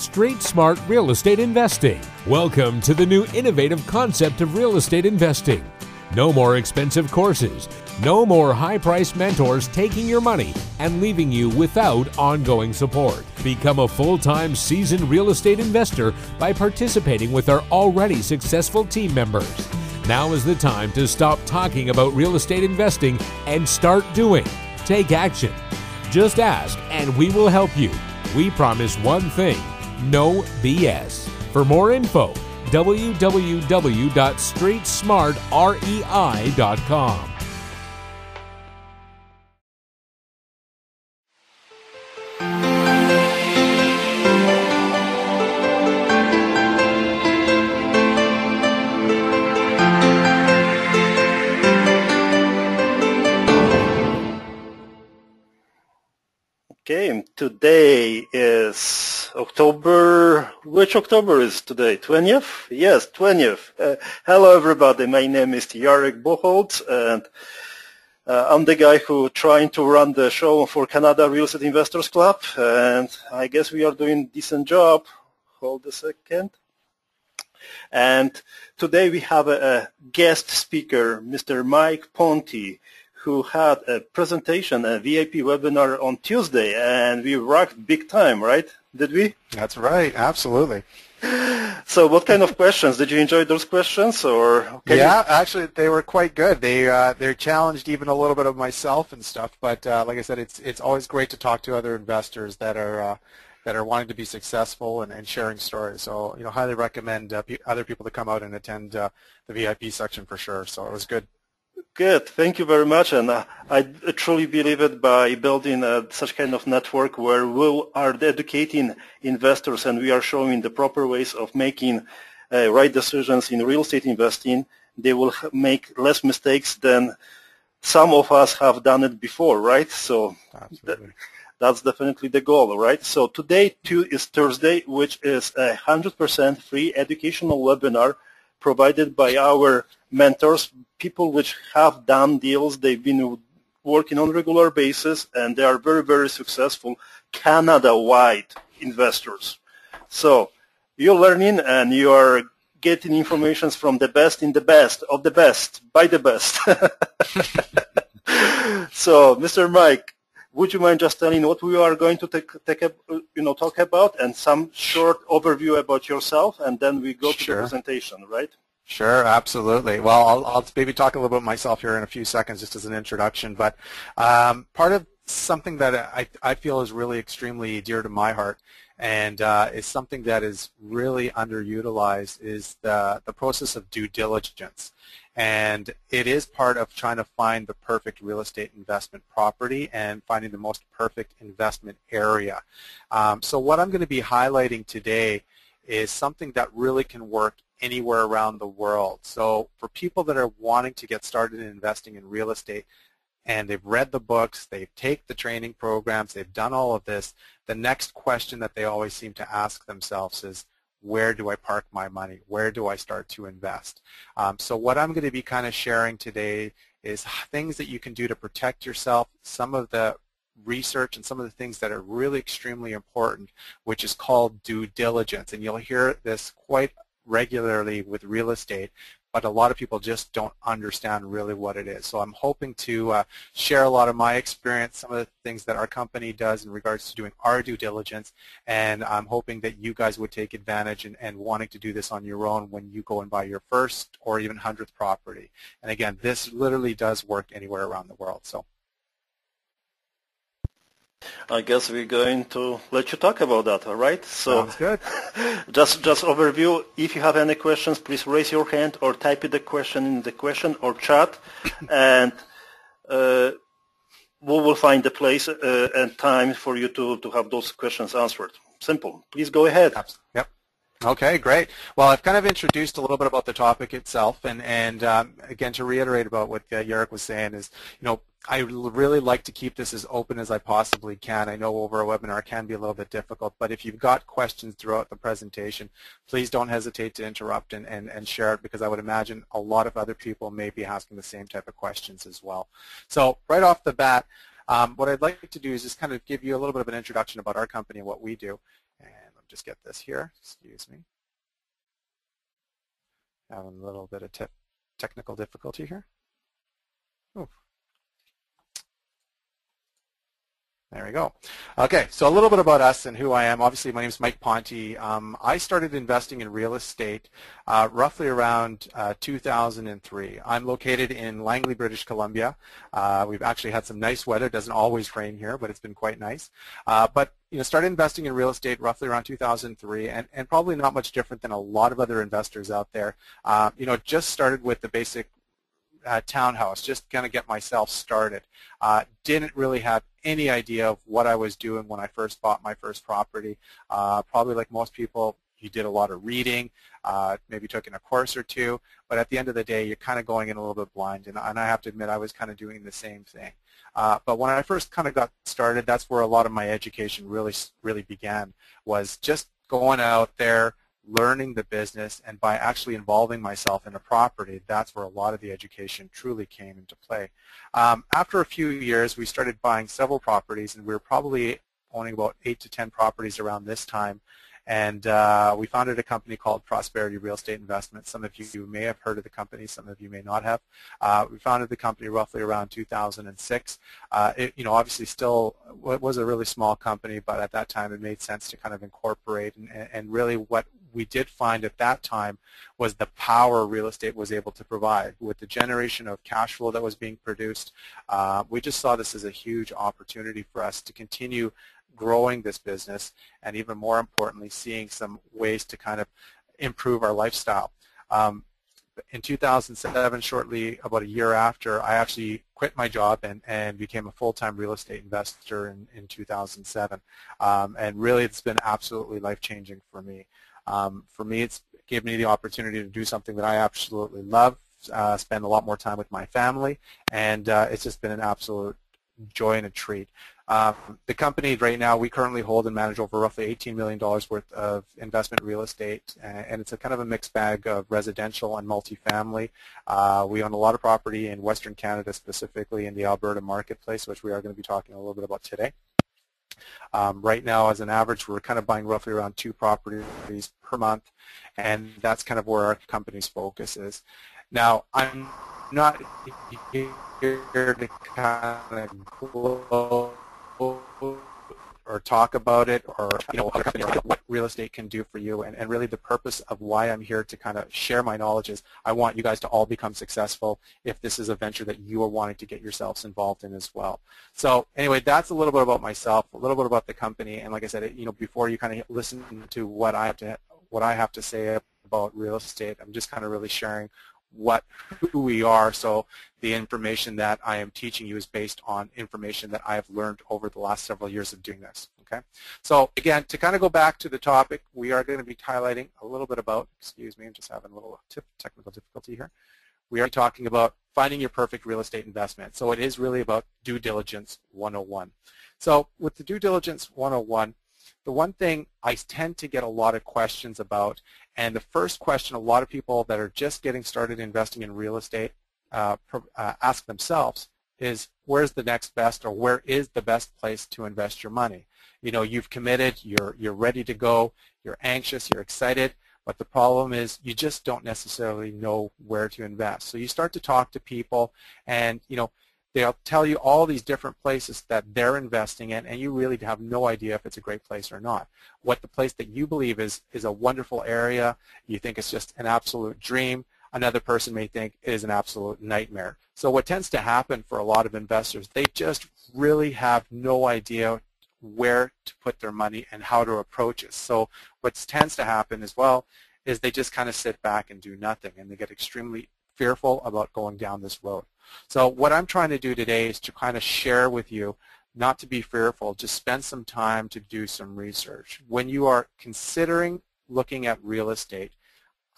Street Smart Real Estate Investing. Welcome to the new innovative concept of real estate investing. No more expensive courses. No more high priced mentors taking your money and leaving you without ongoing support. Become a full time seasoned real estate investor by participating with our already successful team members. Now is the time to stop talking about real estate investing and start doing. Take action. Just ask and we will help you. We promise one thing no BS. For more info, www.streetsmartrei.com. Okay, today is October, which October is today? 20th? Yes, 20th. Uh, hello everybody, my name is Jarek Bocholt and uh, I'm the guy who trying to run the show for Canada Real Estate Investors Club and I guess we are doing decent job. Hold a second. And today we have a, a guest speaker, Mr. Mike Ponti who had a presentation, a VIP webinar on Tuesday, and we rocked big time, right? Did we? That's right, absolutely. So, what kind of questions did you enjoy those questions, or? yeah, you... actually, they were quite good. They uh, they're challenged even a little bit of myself and stuff. But uh, like I said, it's it's always great to talk to other investors that are. Uh, that are wanting to be successful and, and sharing stories. So, you know, highly recommend uh, other people to come out and attend uh, the VIP section for sure. So it was good. Good. Thank you very much. And uh, I truly believe it by building uh, such kind of network where we are educating investors and we are showing the proper ways of making uh, right decisions in real estate investing. They will make less mistakes than some of us have done it before, right? So that, that's definitely the goal, right? So today too is Thursday, which is a 100% free educational webinar provided by our mentors, people which have done deals. They've been working on regular basis, and they are very, very successful Canada-wide investors. So you're learning, and you are getting information from the best in the best of the best by the best. so, Mr. Mike, would you mind just telling what we are going to take, take a, you know, talk about and some short overview about yourself, and then we go to the presentation, right? Sure, absolutely. Well, I'll, I'll, maybe talk a little bit myself here in a few seconds just as an introduction, but um, part of something that I, I feel is really extremely dear to my heart and uh, is something that is really underutilized is the, the process of due diligence. And it is part of trying to find the perfect real estate investment property and finding the most perfect investment area. Um, so what I'm going to be highlighting today is something that really can work anywhere around the world. So for people that are wanting to get started in investing in real estate and they've read the books, they've taken the training programs, they've done all of this, the next question that they always seem to ask themselves is, where do I park my money? Where do I start to invest? Um, so what I'm going to be kind of sharing today is things that you can do to protect yourself, some of the research and some of the things that are really extremely important, which is called due diligence. And you'll hear this quite regularly with real estate, but a lot of people just don't understand really what it is. So I'm hoping to uh, share a lot of my experience, some of the things that our company does in regards to doing our due diligence, and I'm hoping that you guys would take advantage and, and wanting to do this on your own when you go and buy your first or even hundredth property. And again, this literally does work anywhere around the world. So I guess we're going to let you talk about that, all right? So Sounds good. just just overview. If you have any questions, please raise your hand or type the question in the question or chat, and uh, we will find the place uh, and time for you to, to have those questions answered. Simple. Please go ahead. Yep. Okay, great. Well, I've kind of introduced a little bit about the topic itself, and and um, again to reiterate about what uh, was saying is, you know, I really like to keep this as open as I possibly can. I know over a webinar it can be a little bit difficult, but if you've got questions throughout the presentation, please don't hesitate to interrupt and, and, and share it because I would imagine a lot of other people may be asking the same type of questions as well. So right off the bat, um, what I'd like to do is just kind of give you a little bit of an introduction about our company and what we do. And let me just get this here. Excuse me. Having a little bit of technical difficulty here. Ooh. There we go. Okay, so a little bit about us and who I am. Obviously, my name is Mike Ponte. Um, I started investing in real estate uh, roughly around uh, 2003. I'm located in Langley, British Columbia. Uh, we've actually had some nice weather. It doesn't always rain here, but it's been quite nice. Uh, but you know, started investing in real estate roughly around 2003, and, and probably not much different than a lot of other investors out there. Uh, you know, just started with the basic uh, townhouse, just kind of get myself started. Uh, didn't really have any idea of what I was doing when I first bought my first property. Uh, probably like most people, you did a lot of reading, uh, maybe took in a course or two, but at the end of the day, you're kind of going in a little bit blind, and, and I have to admit I was kind of doing the same thing. Uh, but when I first kind of got started, that's where a lot of my education really, really began, was just going out there, learning the business and by actually involving myself in a property, that's where a lot of the education truly came into play. Um, after a few years, we started buying several properties and we were probably owning about 8 to 10 properties around this time and uh, we founded a company called Prosperity Real Estate Investment. Some of you may have heard of the company, some of you may not have. Uh, we founded the company roughly around 2006. Uh, it, you know, obviously still was a really small company, but at that time it made sense to kind of incorporate and, and really what we did find at that time was the power real estate was able to provide. With the generation of cash flow that was being produced, uh, we just saw this as a huge opportunity for us to continue growing this business and even more importantly seeing some ways to kind of improve our lifestyle. Um, in 2007, shortly about a year after, I actually quit my job and, and became a full-time real estate investor in, in 2007. Um, and really it's been absolutely life-changing for me. Um, for me, it's given me the opportunity to do something that I absolutely love, uh, spend a lot more time with my family, and uh, it's just been an absolute joy and a treat. Um, the company right now, we currently hold and manage over roughly $18 million worth of investment real estate, and it's a kind of a mixed bag of residential and multifamily. Uh, we own a lot of property in Western Canada, specifically in the Alberta marketplace, which we are going to be talking a little bit about today. Um, right now, as an average, we're kind of buying roughly around two properties per month, and that's kind of where our company's focus is. Now, I'm not here to kind of or talk about it or you know what real estate can do for you and, and really the purpose of why I'm here to kind of share my knowledge is I want you guys to all become successful if this is a venture that you are wanting to get yourselves involved in as well. So anyway, that's a little bit about myself, a little bit about the company, and like I said, you know, before you kind of listen to what I have to what I have to say about real estate, I'm just kind of really sharing what who we are. So the information that I am teaching you is based on information that I have learned over the last several years of doing this. Okay. So again, to kind of go back to the topic, we are going to be highlighting a little bit about. Excuse me, I'm just having a little technical difficulty here. We are talking about finding your perfect real estate investment. So it is really about due diligence 101. So with the due diligence 101, the one thing I tend to get a lot of questions about, and the first question a lot of people that are just getting started investing in real estate uh, uh, ask themselves is, where's the next best or where is the best place to invest your money? You know, you've committed, you're, you're ready to go, you're anxious, you're excited, but the problem is you just don't necessarily know where to invest. So you start to talk to people and, you know, They'll tell you all these different places that they're investing in, and you really have no idea if it's a great place or not. What the place that you believe is is a wonderful area, you think it's just an absolute dream, another person may think it is an absolute nightmare. So what tends to happen for a lot of investors, they just really have no idea where to put their money and how to approach it. So what tends to happen as well is they just kind of sit back and do nothing, and they get extremely fearful about going down this road. So what I'm trying to do today is to kind of share with you not to be fearful, just spend some time to do some research. When you are considering looking at real estate,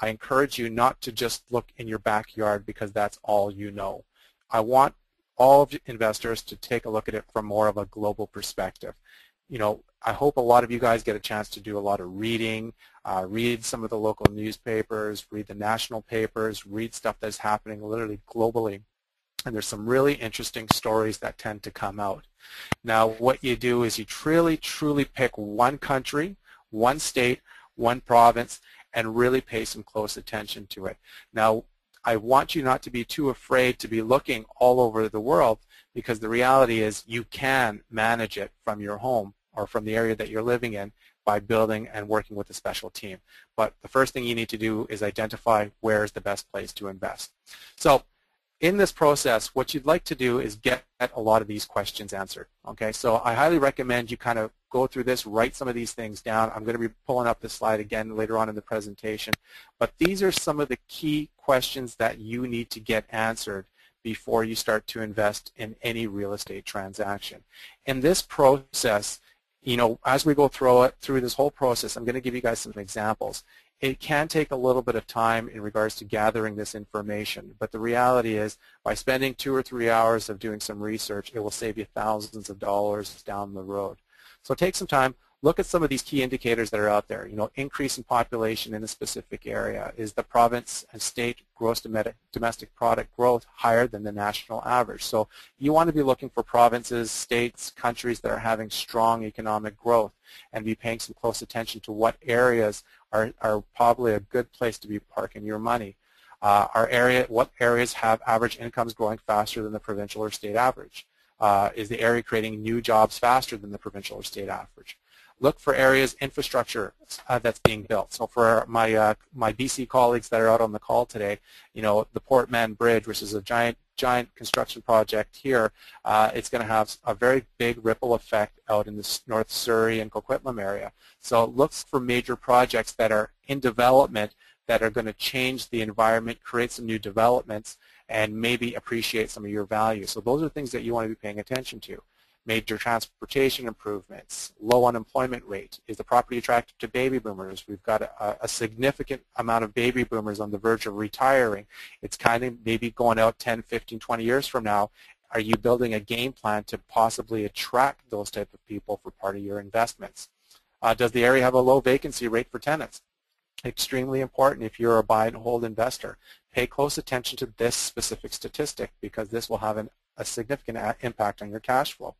I encourage you not to just look in your backyard because that's all you know. I want all of investors to take a look at it from more of a global perspective. You know, I hope a lot of you guys get a chance to do a lot of reading, uh, read some of the local newspapers, read the national papers, read stuff that's happening literally globally and there's some really interesting stories that tend to come out. Now what you do is you truly, truly pick one country, one state, one province, and really pay some close attention to it. Now, I want you not to be too afraid to be looking all over the world because the reality is you can manage it from your home or from the area that you're living in by building and working with a special team. But the first thing you need to do is identify where is the best place to invest. So in this process, what you'd like to do is get a lot of these questions answered. Okay, so I highly recommend you kind of go through this, write some of these things down. I'm going to be pulling up this slide again later on in the presentation. But these are some of the key questions that you need to get answered before you start to invest in any real estate transaction. In this process, you know, as we go through it, through this whole process, I'm going to give you guys some examples. It can take a little bit of time in regards to gathering this information, but the reality is by spending two or three hours of doing some research, it will save you thousands of dollars down the road. So take some time, look at some of these key indicators that are out there. You know, increase in population in a specific area. Is the province and state gross domestic product growth higher than the national average? So you want to be looking for provinces, states, countries that are having strong economic growth and be paying some close attention to what areas are, are probably a good place to be parking your money. Uh, area, what areas have average incomes growing faster than the provincial or state average? Uh, is the area creating new jobs faster than the provincial or state average? Look for areas, infrastructure uh, that's being built. So for my uh, my BC colleagues that are out on the call today, you know, the Port Mann Bridge, which is a giant giant construction project here, uh, it's going to have a very big ripple effect out in the North Surrey and Coquitlam area. So look for major projects that are in development that are going to change the environment, create some new developments, and maybe appreciate some of your value. So those are things that you want to be paying attention to major transportation improvements, low unemployment rate. Is the property attractive to baby boomers? We've got a, a, significant amount of baby boomers on the verge of retiring. It's kind of maybe going out 10, 15, 20 years from now. Are you building a game plan to possibly attract those type of people for part of your investments? Uh, does the area have a low vacancy rate for tenants? Extremely important if you're a buy and hold investor. Pay close attention to this specific statistic because this will have an a significant impact on your cash flow.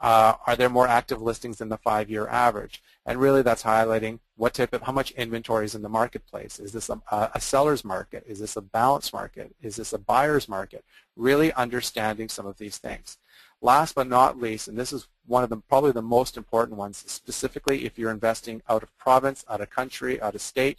Uh, are there more active listings than the five-year average? And really that's highlighting what type of, how much inventory is in the marketplace. Is this a, a seller's market? Is this a balanced market? Is this a buyer's market? Really understanding some of these things. Last but not least, and this is one of the probably the most important ones, specifically if you're investing out of province, out of country, out of state,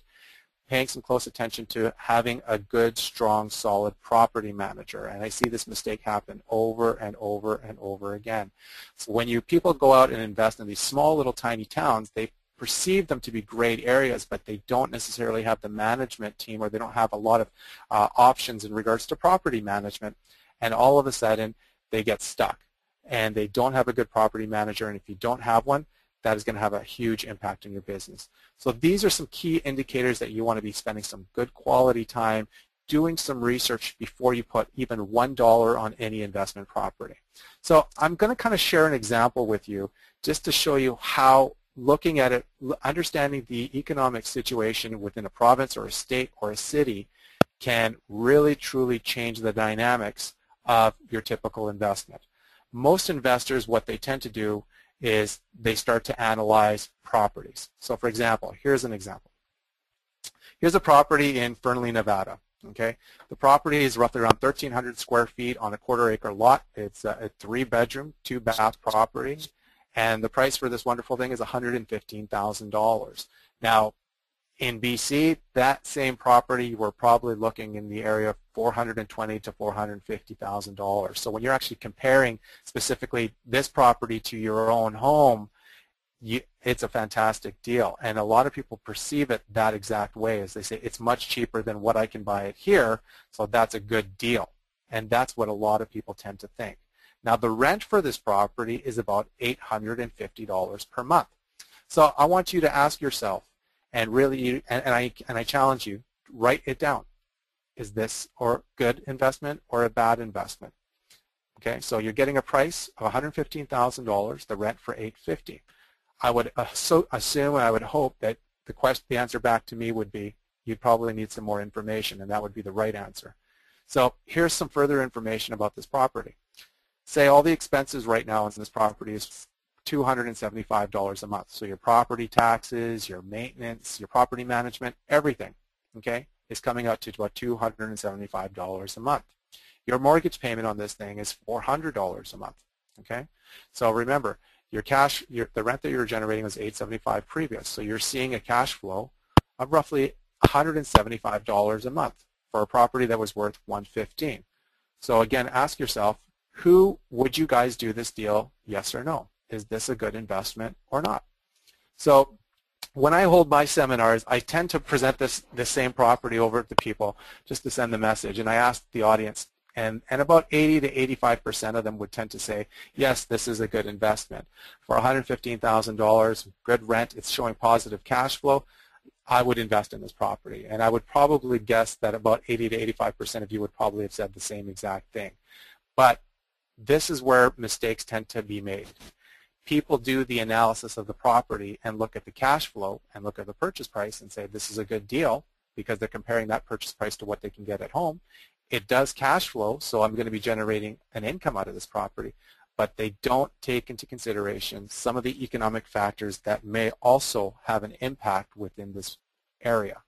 paying some close attention to having a good, strong, solid property manager. And I see this mistake happen over and over and over again. So when you people go out and invest in these small little tiny towns, they perceive them to be great areas, but they don't necessarily have the management team or they don't have a lot of uh, options in regards to property management. And all of a sudden, they get stuck. And they don't have a good property manager. And if you don't have one, that is going to have a huge impact on your business. So these are some key indicators that you want to be spending some good quality time doing some research before you put even $1 on any investment property. So I'm going to kind of share an example with you just to show you how looking at it, understanding the economic situation within a province or a state or a city can really truly change the dynamics of your typical investment. Most investors, what they tend to do is they start to analyze properties. So for example, here's an example. Here's a property in Fernley, Nevada. Okay, The property is roughly around 1,300 square feet on a quarter acre lot. It's a, a three bedroom, two bath property. And the price for this wonderful thing is $115,000. Now, in BC, that same property, we're probably looking in the area of 420 to 450,000 dollars. So when you're actually comparing specifically this property to your own home, you, it's a fantastic deal. And a lot of people perceive it that exact way as they say it's much cheaper than what I can buy it here, so that's a good deal. And that's what a lot of people tend to think. Now the rent for this property is about $850 per month. So I want you to ask yourself, and really, and, and I and I challenge you, write it down. Is this a good investment or a bad investment? Okay, so you're getting a price of $115,000, the rent for 850. I would assume, and I would hope that the question, the answer back to me would be, you'd probably need some more information, and that would be the right answer. So here's some further information about this property. Say all the expenses right now in this property is $275 a month. So your property taxes, your maintenance, your property management, everything, okay, is coming out to about $275 a month. Your mortgage payment on this thing is $400 a month, okay? So remember, your cash, your, the rent that you're generating was 875 previous, so you're seeing a cash flow of roughly $175 a month for a property that was worth 115. So again, ask yourself, who would you guys do this deal, yes or no? Is this a good investment or not? So when I hold my seminars, I tend to present this, this same property over to people just to send the message. And I ask the audience, and, and about 80 to 85% of them would tend to say, yes, this is a good investment. For $115,000, good rent, it's showing positive cash flow, I would invest in this property. And I would probably guess that about 80 to 85% of you would probably have said the same exact thing. But this is where mistakes tend to be made. People do the analysis of the property and look at the cash flow and look at the purchase price and say this is a good deal because they're comparing that purchase price to what they can get at home. It does cash flow, so I'm going to be generating an income out of this property, but they don't take into consideration some of the economic factors that may also have an impact within this area.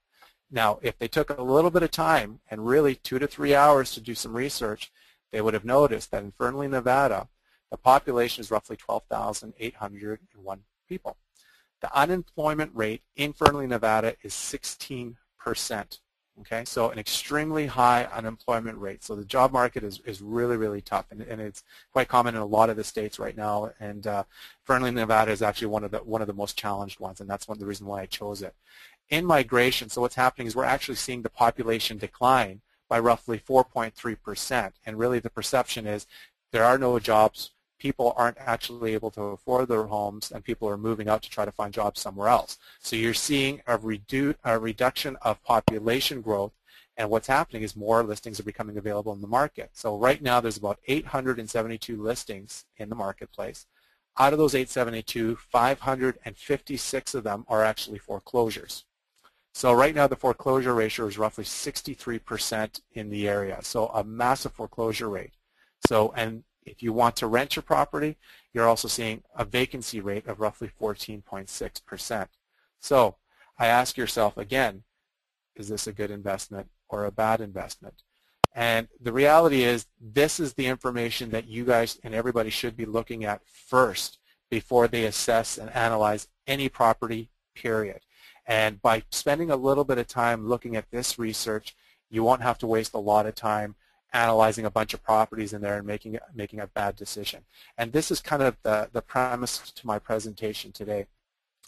Now, if they took a little bit of time and really two to three hours to do some research, they would have noticed that in Fernley, Nevada, the population is roughly 12,801 people. The unemployment rate in Fernley, Nevada is 16 percent. Okay, so an extremely high unemployment rate. So the job market is, is really, really tough, and, and it's quite common in a lot of the states right now. And uh, Fernley, Nevada is actually one of the one of the most challenged ones, and that's one of the reasons why I chose it. In migration, so what's happening is we're actually seeing the population decline by roughly 4.3%, and really the perception is there are no jobs people aren't actually able to afford their homes and people are moving out to try to find jobs somewhere else. So you're seeing a, redu a reduction of population growth and what's happening is more listings are becoming available in the market. So right now there's about 872 listings in the marketplace. Out of those 872, 556 of them are actually foreclosures. So right now the foreclosure ratio is roughly 63% in the area. So a massive foreclosure rate. So and if you want to rent your property, you're also seeing a vacancy rate of roughly 14.6%. So I ask yourself again, is this a good investment or a bad investment? And the reality is this is the information that you guys and everybody should be looking at first before they assess and analyze any property, period. And by spending a little bit of time looking at this research, you won't have to waste a lot of time analyzing a bunch of properties in there and making making a bad decision. And this is kind of the, the premise to my presentation today,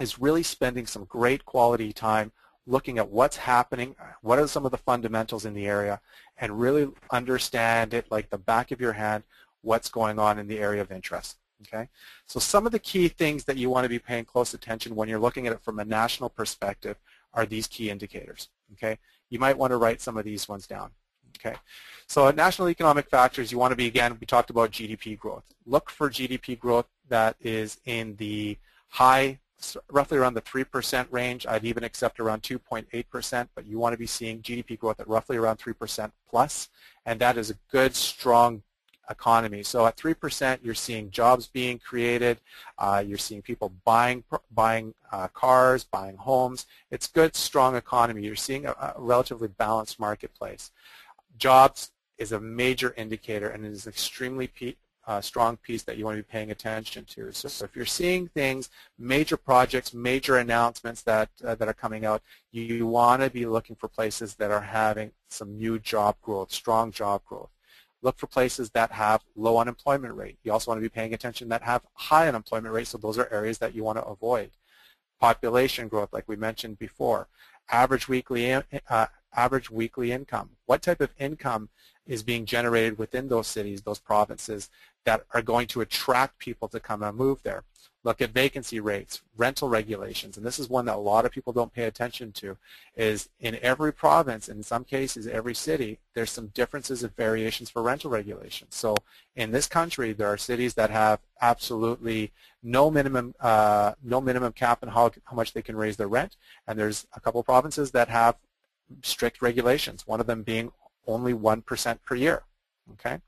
is really spending some great quality time looking at what's happening, what are some of the fundamentals in the area, and really understand it like the back of your hand, what's going on in the area of interest. Okay, so some of the key things that you want to be paying close attention when you're looking at it from a national perspective are these key indicators. Okay, you might want to write some of these ones down. Okay, so national economic factors, you want to be, again, we talked about GDP growth. Look for GDP growth that is in the high, roughly around the 3% range. I'd even accept around 2.8%, but you want to be seeing GDP growth at roughly around 3% plus, and that is a good, strong economy. So at 3%, you're seeing jobs being created. Uh, you're seeing people buying buying uh, cars, buying homes. It's good, strong economy. You're seeing a, a relatively balanced marketplace jobs is a major indicator and it is an extremely uh, strong piece that you want to be paying attention to. So, so, if you're seeing things, major projects, major announcements that, uh, that are coming out, you, you want to be looking for places that are having some new job growth, strong job growth. Look for places that have low unemployment rate. You also want to be paying attention that have high unemployment rate, so those are areas that you want to avoid. Population growth, like we mentioned before. Average weekly uh, average weekly income. What type of income is being generated within those cities, those provinces that are going to attract people to come and move there. Look at vacancy rates, rental regulations, and this is one that a lot of people don't pay attention to, is in every province, in some cases every city, there's some differences and variations for rental regulations. So in this country, there are cities that have absolutely no minimum uh, no minimum cap on how, how much they can raise their rent, and there's a couple provinces that have strict regulations, one of them being only 1% per year. Okay.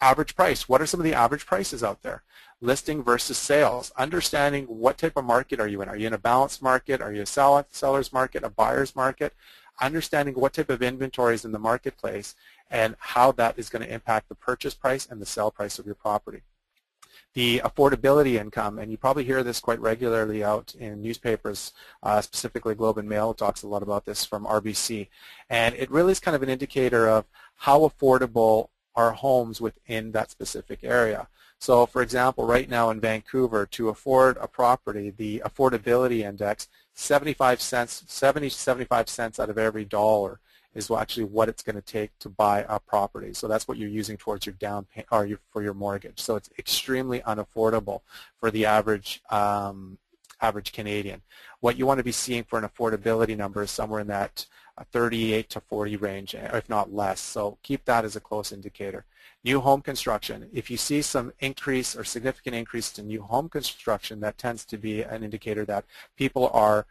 Average price. What are some of the average prices out there? listing versus sales, understanding what type of market are you in. Are you in a balanced market? Are you a seller's market, a buyer's market? Understanding what type of inventory is in the marketplace and how that is going to impact the purchase price and the sell price of your property. The affordability income, and you probably hear this quite regularly out in newspapers, uh, specifically Globe and Mail talks a lot about this from RBC. And it really is kind of an indicator of how affordable are homes within that specific area. So for example, right now in Vancouver, to afford a property, the affordability index, 75 cents, 70 75 cents out of every dollar is actually what it's going to take to buy a property. So that's what you're using towards your down pay, or your, for your mortgage. So it's extremely unaffordable for the average um, average Canadian. What you want to be seeing for an affordability number is somewhere in that uh, 38 to 40 range, if not less. So keep that as a close indicator. New home construction. If you see some increase or significant increase in new home construction, that tends to be an indicator that people are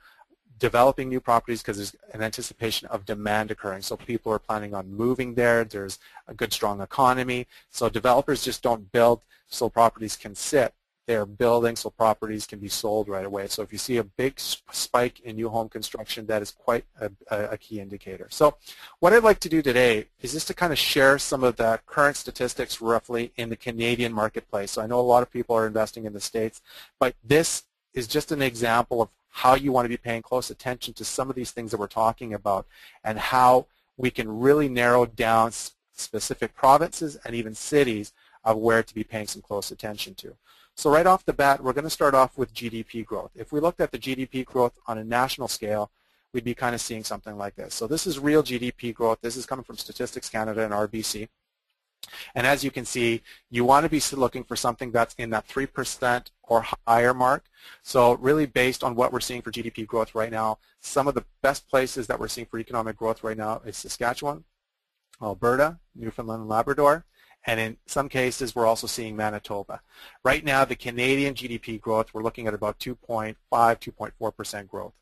developing new properties because there's an anticipation of demand occurring. So people are planning on moving there. There's a good, strong economy. So developers just don't build so properties can sit they're building so properties can be sold right away. So if you see a big spike in new home construction, that is quite a, a, key indicator. So what I'd like to do today is just to kind of share some of the current statistics roughly in the Canadian marketplace. So I know a lot of people are investing in the States, but this is just an example of how you want to be paying close attention to some of these things that we're talking about and how we can really narrow down specific provinces and even cities of where to be paying some close attention to. So right off the bat, we're going to start off with GDP growth. If we looked at the GDP growth on a national scale, we'd be kind of seeing something like this. So this is real GDP growth. This is coming from Statistics Canada and RBC. And as you can see, you want to be looking for something that's in that 3% or higher mark. So really based on what we're seeing for GDP growth right now, some of the best places that we're seeing for economic growth right now is Saskatchewan, Alberta, Newfoundland and Labrador, and in some cases we're also seeing Manitoba. Right now the Canadian GDP growth, we're looking at about 2.5, 2.4% growth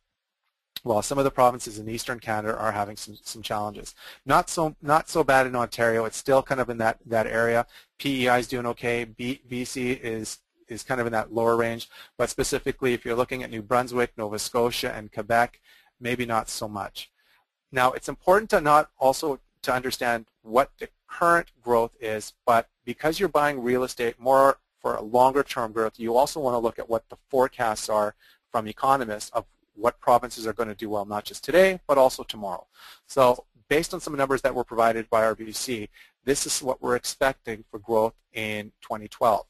while some of the provinces in eastern Canada are having some, some challenges. Not so not so bad in Ontario. It's still kind of in that, that area. PEI is doing okay. B, BC is is kind of in that lower range, but specifically if you're looking at New Brunswick, Nova Scotia, and Quebec, maybe not so much. Now it's important to not also to understand what the current growth is, but because you're buying real estate more for a longer term growth, you also want to look at what the forecasts are from economists of what provinces are going to do well, not just today, but also tomorrow. So based on some numbers that were provided by RBC, this is what we're expecting for growth in 2012.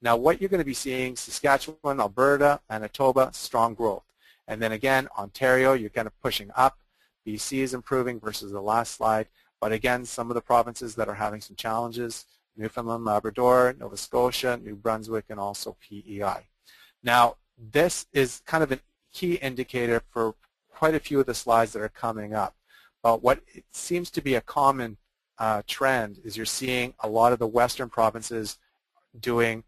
Now what you're going to be seeing, Saskatchewan, Alberta, Manitoba, strong growth. And then again, Ontario, you're kind of pushing up. BC is improving versus the last slide. But again, some of the provinces that are having some challenges, Newfoundland, Labrador, Nova Scotia, New Brunswick, and also PEI. Now, this is kind of a key indicator for quite a few of the slides that are coming up. But what seems to be a common uh, trend is you're seeing a lot of the western provinces doing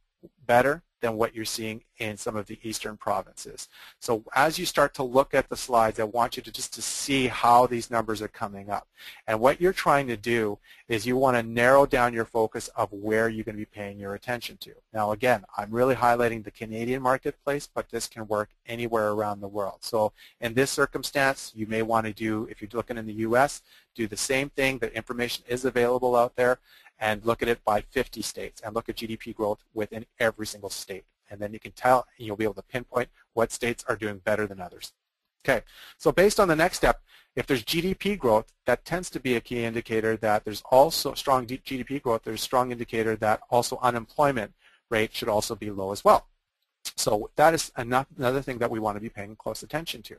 better than what you're seeing in some of the eastern provinces. So as you start to look at the slides, I want you to just to see how these numbers are coming up. And what you're trying to do is you want to narrow down your focus of where you're going to be paying your attention to. Now again, I'm really highlighting the Canadian marketplace, but this can work anywhere around the world. So in this circumstance, you may want to do, if you're looking in the U.S., do the same thing. The information is available out there and look at it by 50 states and look at GDP growth within every single state. And then you can tell, you'll be able to pinpoint what states are doing better than others. Okay, so based on the next step, if there's GDP growth, that tends to be a key indicator that there's also strong GDP growth, there's a strong indicator that also unemployment rate should also be low as well. So that is another thing that we want to be paying close attention to.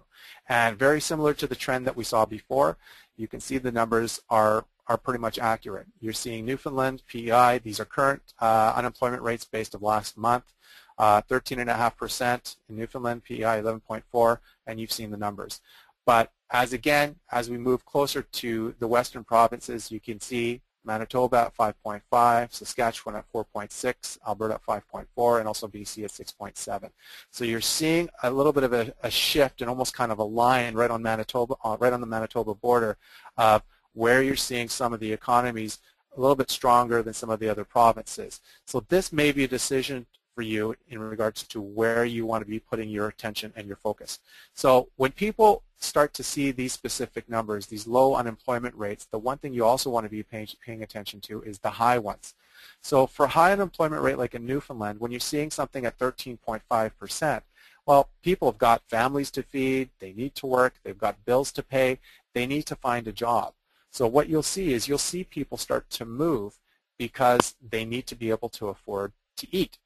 And very similar to the trend that we saw before, you can see the numbers are are pretty much accurate. You're seeing Newfoundland, PEI, these are current uh, unemployment rates based of last month, 13.5% uh, in Newfoundland, PEI 11.4, and you've seen the numbers. But as again, as we move closer to the western provinces, you can see Manitoba at 5.5, Saskatchewan at 4.6, Alberta at 5.4, and also BC at 6.7. So you're seeing a little bit of a, a, shift and almost kind of a line right on Manitoba, uh, right on the Manitoba border of where you're seeing some of the economies a little bit stronger than some of the other provinces. So this may be a decision for you in regards to where you want to be putting your attention and your focus. So when people start to see these specific numbers, these low unemployment rates, the one thing you also want to be paying, paying attention to is the high ones. So for high unemployment rate like in Newfoundland, when you're seeing something at 13.5%, well, people have got families to feed, they need to work, they've got bills to pay, they need to find a job. So what you'll see is you'll see people start to move because they need to be able to afford to eat.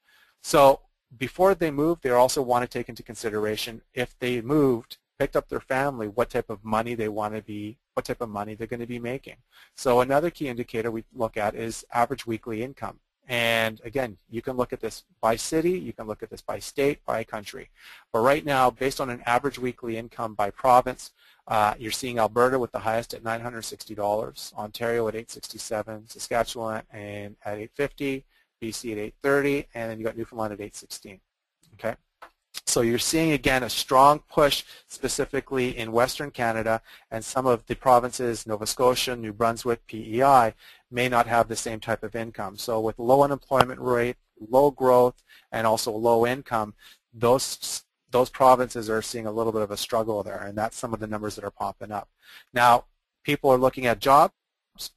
So before they move, they also want to take into consideration if they moved, picked up their family, what type of money they want to be, what type of money they're going to be making. So another key indicator we look at is average weekly income. And again, you can look at this by city, you can look at this by state, by country. But right now, based on an average weekly income by province, uh, you're seeing Alberta with the highest at $960, Ontario at $867, Saskatchewan and at $850, BC at $830, and then you got Newfoundland at 816. Okay. So you're seeing again a strong push specifically in Western Canada and some of the provinces, Nova Scotia, New Brunswick, PEI, may not have the same type of income. So with low unemployment rate, low growth, and also low income, those those provinces are seeing a little bit of a struggle there, and that's some of the numbers that are popping up. Now, people are looking at jobs,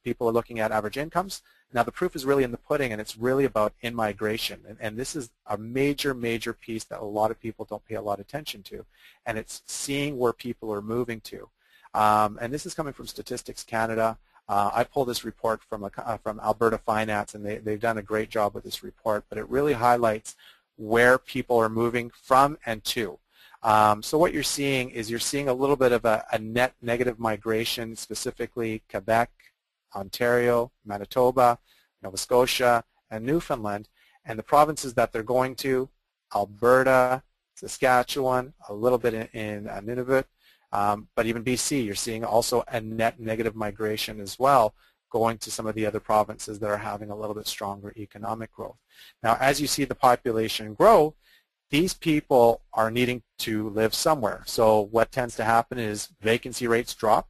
people are looking at average incomes, now the proof is really in the pudding and it's really about in-migration. And, and, this is a major, major piece that a lot of people don't pay a lot of attention to. And it's seeing where people are moving to. Um, and this is coming from Statistics Canada. Uh, I pulled this report from, a, uh, from Alberta Finance and they, they've done a great job with this report, but it really highlights where people are moving from and to. Um, so what you're seeing is you're seeing a little bit of a, a net negative migration, specifically Quebec, Ontario, Manitoba, Nova Scotia, and Newfoundland. And the provinces that they're going to, Alberta, Saskatchewan, a little bit in, in uh, Nunavut, um, but even BC, you're seeing also a net negative migration as well going to some of the other provinces that are having a little bit stronger economic growth. Now, as you see the population grow, these people are needing to live somewhere. So what tends to happen is vacancy rates drop,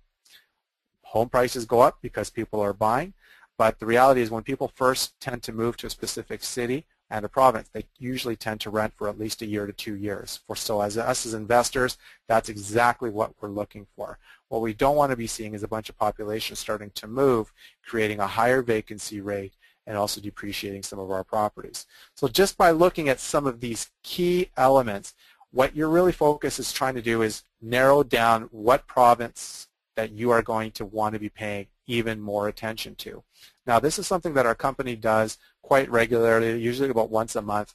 home prices go up because people are buying. But the reality is when people first tend to move to a specific city and a province, they usually tend to rent for at least a year to two years. For So as us as investors, that's exactly what we're looking for. What we don't want to be seeing is a bunch of population starting to move, creating a higher vacancy rate and also depreciating some of our properties. So just by looking at some of these key elements, what your really focus is trying to do is narrow down what province that you are going to want to be paying even more attention to. Now this is something that our company does quite regularly, usually about once a month,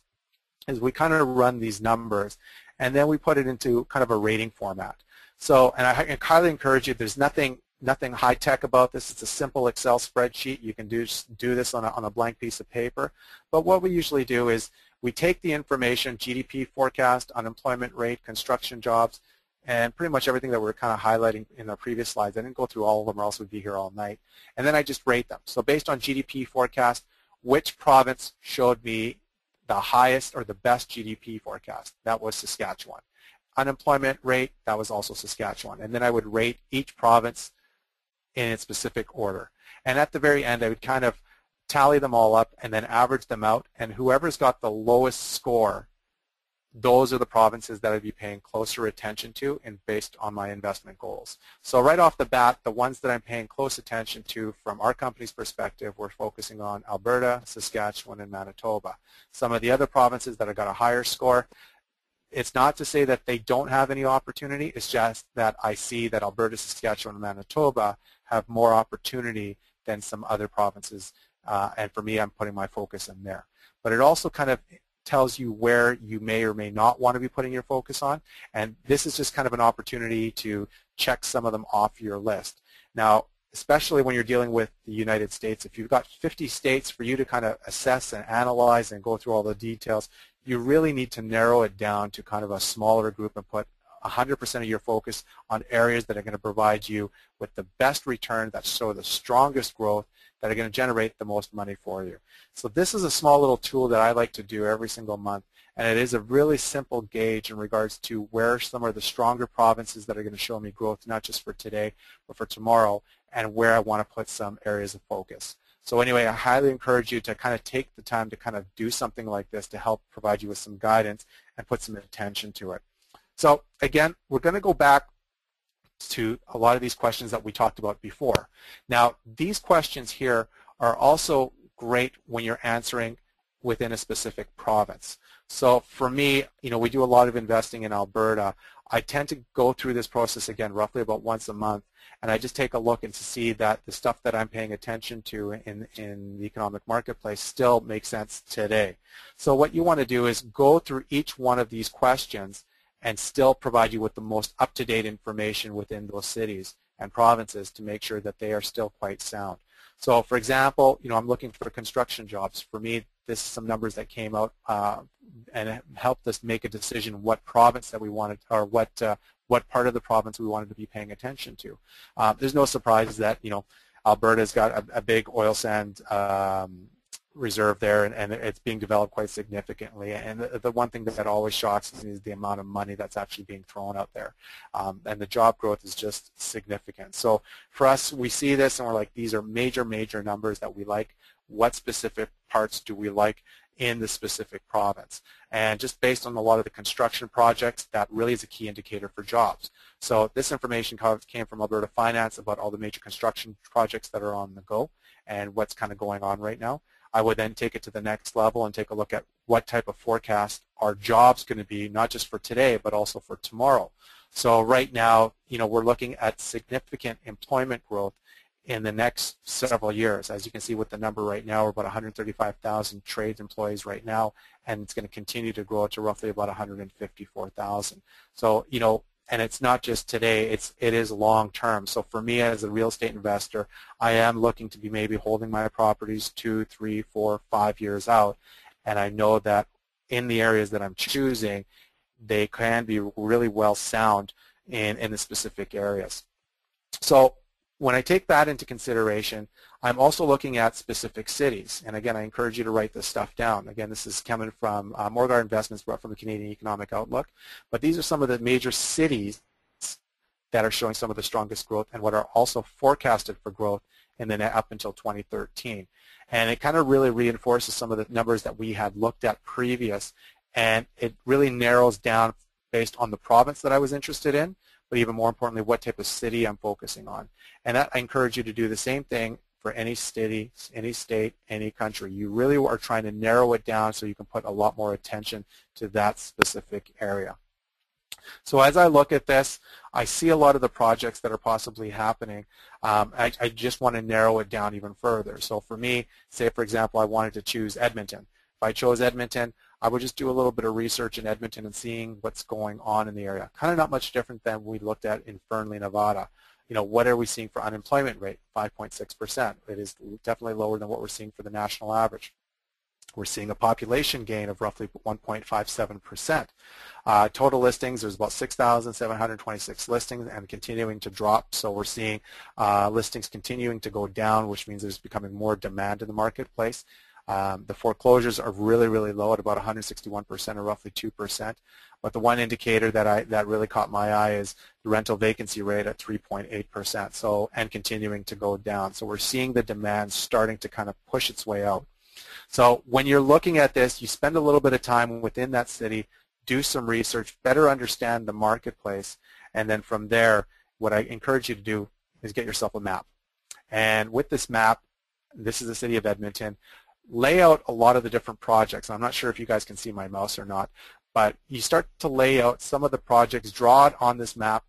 is we kind of run these numbers and then we put it into kind of a rating format. So, and I highly encourage you, there's nothing nothing high-tech about this. It's a simple Excel spreadsheet. You can do, do this on a, on a blank piece of paper. But what we usually do is we take the information, GDP forecast, unemployment rate, construction jobs, and pretty much everything that we are kind of highlighting in the previous slides. I didn't go through all of them or else we'd be here all night. And then I just rate them. So based on GDP forecast, which province showed me the highest or the best GDP forecast? That was Saskatchewan. Unemployment rate, that was also Saskatchewan. And then I would rate each province in its specific order. And at the very end, I would kind of tally them all up and then average them out. And whoever's got the lowest score those are the provinces that I'd be paying closer attention to and based on my investment goals. So right off the bat, the ones that I'm paying close attention to from our company's perspective, we're focusing on Alberta, Saskatchewan, and Manitoba. Some of the other provinces that have got a higher score, it's not to say that they don't have any opportunity, it's just that I see that Alberta, Saskatchewan, and Manitoba have more opportunity than some other provinces, uh, and for me, I'm putting my focus in there. But it also kind of tells you where you may or may not want to be putting your focus on. And this is just kind of an opportunity to check some of them off your list. Now, especially when you're dealing with the United States, if you've got 50 states for you to kind of assess and analyze and go through all the details, you really need to narrow it down to kind of a smaller group and put 100% of your focus on areas that are going to provide you with the best return, that show the strongest growth, that are going to generate the most money for you. So this is a small little tool that I like to do every single month, and it is a really simple gauge in regards to where some are the stronger provinces that are going to show me growth, not just for today, but for tomorrow, and where I want to put some areas of focus. So anyway, I highly encourage you to kind of take the time to kind of do something like this to help provide you with some guidance and put some attention to it. So again, we're going to go back to a lot of these questions that we talked about before. Now, these questions here are also great when you're answering within a specific province. So for me, you know, we do a lot of investing in Alberta. I tend to go through this process again roughly about once a month and I just take a look and to see that the stuff that I'm paying attention to in, in the economic marketplace still makes sense today. So what you want to do is go through each one of these questions and still provide you with the most up-to-date information within those cities and provinces to make sure that they are still quite sound. So for example, you know, I'm looking for construction jobs. For me, this is some numbers that came out uh, and helped us make a decision what province that we wanted or what uh, what part of the province we wanted to be paying attention to. Uh, there's no surprise that you know Alberta's got a, a big oil sand um, reserve there, and, and, it's being developed quite significantly. And the, the, one thing that always shocks me is the amount of money that's actually being thrown out there. Um, and the job growth is just significant. So for us, we see this and we're like, these are major, major numbers that we like. What specific parts do we like in the specific province? And just based on a lot of the construction projects, that really is a key indicator for jobs. So this information came from Alberta Finance about all the major construction projects that are on the go and what's kind of going on right now. I would then take it to the next level and take a look at what type of forecast our jobs going to be, not just for today, but also for tomorrow. So right now, you know, we're looking at significant employment growth in the next several years. As you can see with the number right now, we're about 135,000 trades employees right now, and it's going to continue to grow to roughly about 154,000. So, you know, and it's not just today, it's, it is long term. So for me as a real estate investor, I am looking to be maybe holding my properties two, three, four, five years out, and I know that in the areas that I'm choosing, they can be really well sound in, in the specific areas. So when I take that into consideration, I'm also looking at specific cities. And again, I encourage you to write this stuff down. Again, this is coming from uh, Morguard Investments brought from the Canadian Economic Outlook. But these are some of the major cities that are showing some of the strongest growth and what are also forecasted for growth in the net up until 2013. And it kind of really reinforces some of the numbers that we had looked at previous. And it really narrows down based on the province that I was interested in but even more importantly, what type of city I'm focusing on. And that, I encourage you to do the same thing for any city, any state, any country. You really are trying to narrow it down so you can put a lot more attention to that specific area. So as I look at this, I see a lot of the projects that are possibly happening. Um, I, I, just want to narrow it down even further. So for me, say for example, I wanted to choose Edmonton. If I chose Edmonton, I would just do a little bit of research in Edmonton and seeing what's going on in the area. Kind of not much different than we looked at in Fernley, Nevada. You know, what are we seeing for unemployment rate? 5.6%. It is definitely lower than what we're seeing for the national average. We're seeing a population gain of roughly 1.57%. Uh, total listings, there's about 6,726 listings and continuing to drop. So we're seeing uh, listings continuing to go down, which means there's becoming more demand in the marketplace. Um, the foreclosures are really, really low at about 161% or roughly 2%. But the one indicator that I that really caught my eye is the rental vacancy rate at 3.8%. So and continuing to go down. So we're seeing the demand starting to kind of push its way out. So when you're looking at this, you spend a little bit of time within that city, do some research, better understand the marketplace, and then from there, what I encourage you to do is get yourself a map. And with this map, this is the city of Edmonton lay out a lot of the different projects. I'm not sure if you guys can see my mouse or not, but you start to lay out some of the projects, draw it on this map,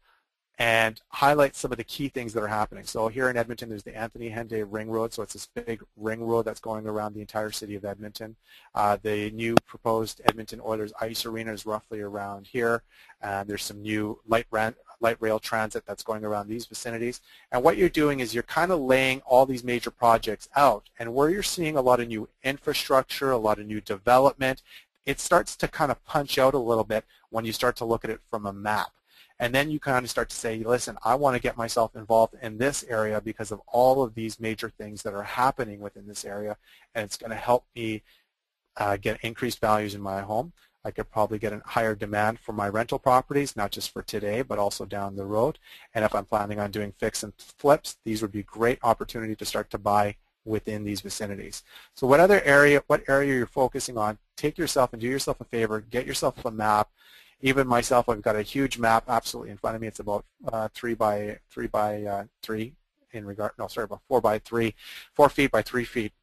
and highlight some of the key things that are happening. So here in Edmonton, there's the Anthony Henday Ring Road, so it's this big ring road that's going around the entire city of Edmonton. Uh, the new proposed Edmonton Oilers Ice Arena is roughly around here. And there's some new light, light rail transit that's going around these vicinities. And what you're doing is you're kind of laying all these major projects out. And where you're seeing a lot of new infrastructure, a lot of new development, it starts to kind of punch out a little bit when you start to look at it from a map. And then you kind of start to say, listen, I want to get myself involved in this area because of all of these major things that are happening within this area, and it's going to help me uh, get increased values in my home. I could probably get a higher demand for my rental properties, not just for today, but also down the road. And if I'm planning on doing fix and flips, these would be great opportunity to start to buy within these vicinities. So what other area, what area you're focusing on, take yourself and do yourself a favor, get yourself a map. Even myself, I've got a huge map absolutely in front of me. It's about uh, three by three by uh, three in regard, no, sorry, about four by three, four feet by three feet.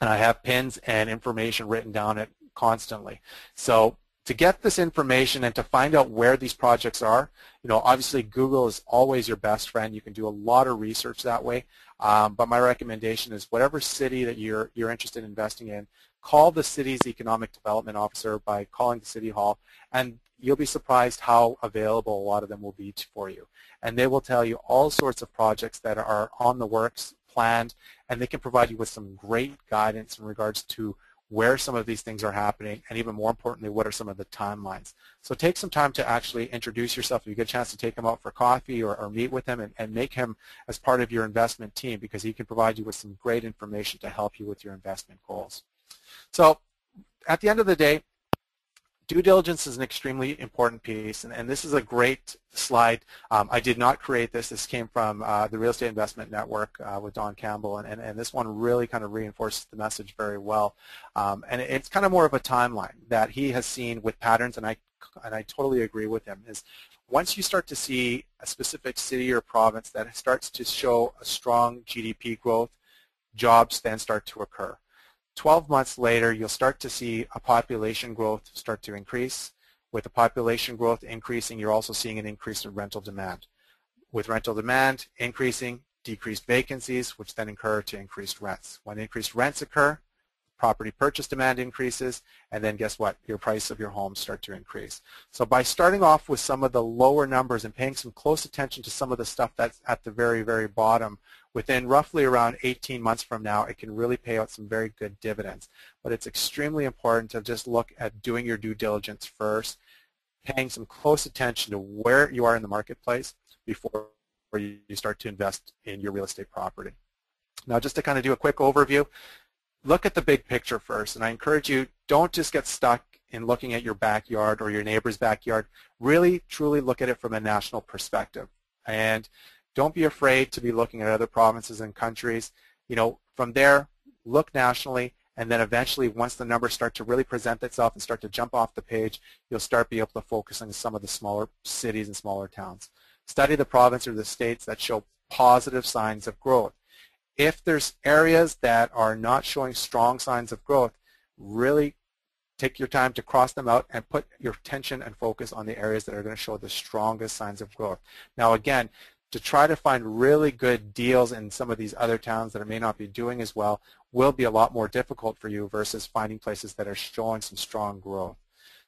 And I have pins and information written down it constantly. So to get this information and to find out where these projects are, you know, obviously Google is always your best friend. You can do a lot of research that way. Um, but my recommendation is whatever city that you're, you're interested in investing in, call the city's economic development officer by calling the city hall, and you'll be surprised how available a lot of them will be for you. And they will tell you all sorts of projects that are on the works, planned, and they can provide you with some great guidance in regards to where some of these things are happening, and even more importantly, what are some of the timelines. So take some time to actually introduce yourself. If you get a chance to take him out for coffee or, or meet with him and, and make him as part of your investment team because he can provide you with some great information to help you with your investment goals. So at the end of the day, due diligence is an extremely important piece, and, and this is a great slide. Um, I did not create this. This came from uh, the Real Estate Investment Network uh, with Don Campbell, and, and, and, this one really kind of reinforces the message very well. Um, and it's kind of more of a timeline that he has seen with patterns, and I, and I totally agree with him, is once you start to see a specific city or province that starts to show a strong GDP growth, jobs then start to occur. 12 months later, you'll start to see a population growth start to increase. With the population growth increasing, you're also seeing an increase in rental demand. With rental demand increasing, decreased vacancies, which then incur to increased rents. When increased rents occur, property purchase demand increases, and then guess what? Your price of your home start to increase. So by starting off with some of the lower numbers and paying some close attention to some of the stuff that's at the very, very bottom, within roughly around 18 months from now, it can really pay out some very good dividends. But it's extremely important to just look at doing your due diligence first, paying some close attention to where you are in the marketplace before you start to invest in your real estate property. Now, just to kind of do a quick overview, look at the big picture first. And I encourage you, don't just get stuck in looking at your backyard or your neighbor's backyard. Really, truly look at it from a national perspective. And don't be afraid to be looking at other provinces and countries. You know, from there, look nationally, and then eventually, once the numbers start to really present itself and start to jump off the page, you'll start be able to focus on some of the smaller cities and smaller towns. Study the province or the states that show positive signs of growth. If there's areas that are not showing strong signs of growth, really take your time to cross them out and put your attention and focus on the areas that are going to show the strongest signs of growth. Now again, to try to find really good deals in some of these other towns that may not be doing as well will be a lot more difficult for you versus finding places that are showing some strong growth.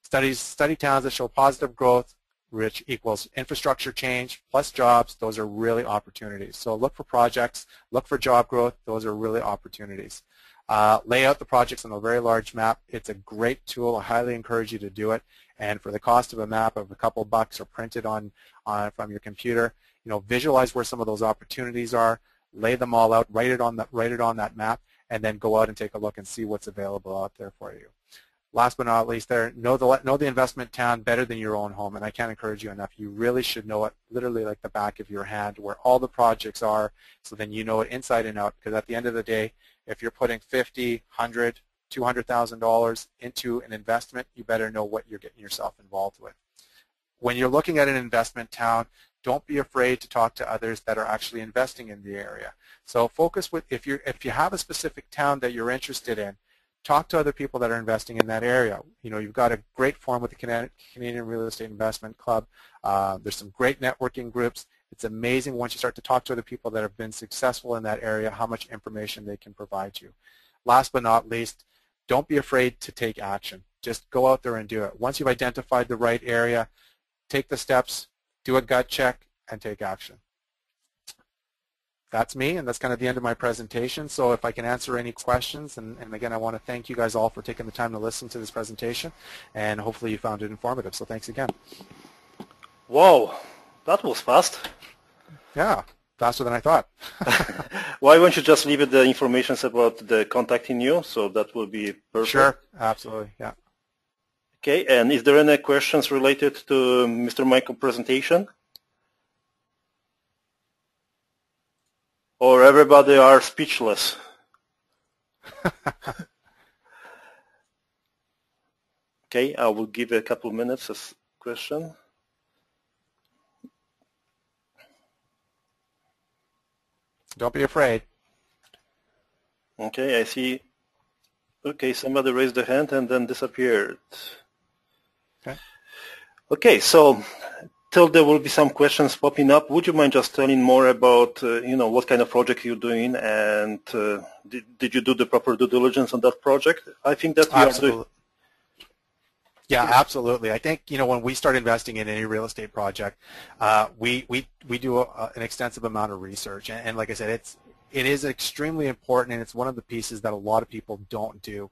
Studies, study towns that show positive growth, which equals infrastructure change plus jobs. Those are really opportunities. So look for projects, look for job growth. Those are really opportunities. Uh, lay out the projects on a very large map. It's a great tool. I highly encourage you to do it. And for the cost of a map of a couple bucks or printed on, on from your computer, you know, visualize where some of those opportunities are, lay them all out, write it on that, write it on that map, and then go out and take a look and see what's available out there for you last but not least there, know the, know the investment town better than your own home, and I can't encourage you enough. You really should know it literally like the back of your hand where all the projects are, so then you know it inside and out, because at the end of the day, if you're putting 50, 100, $200,000 into an investment, you better know what you're getting yourself involved with. When you're looking at an investment town, don't be afraid to talk to others that are actually investing in the area. So focus with, if, you if you have a specific town that you're interested in, talk to other people that are investing in that area. You know, you've got a great forum with the Canadian Real Estate Investment Club. Uh, there's some great networking groups. It's amazing once you start to talk to other people that have been successful in that area, how much information they can provide you. Last but not least, don't be afraid to take action. Just go out there and do it. Once you've identified the right area, take the steps, do a gut check, and take action that's me, and that's kind of the end of my presentation. So if I can answer any questions, and, and again, I want to thank you guys all for taking the time to listen to this presentation, and hopefully you found it informative. So thanks again. Whoa, that was fast. Yeah, faster than I thought. Why don't you just leave it the information about the contacting you, so that will be perfect. Sure, absolutely, yeah. Okay, and is there any questions related to Mr. Michael's presentation? or everybody are speechless? okay, I will give a couple minutes as question. Don't be afraid. Okay, I see. Okay, somebody raised a hand and then disappeared. Okay. Okay, so till there will be some questions popping up, would you mind just telling more about, uh, you know, what kind of project you're doing and uh, did, did you do the proper due diligence on that project? I think that we Absolutely. are doing. Yeah, absolutely. I think you know when we start investing in any real estate project, uh, we we we do a, an extensive amount of research, and, and like I said, it's it is extremely important, and it's one of the pieces that a lot of people don't do.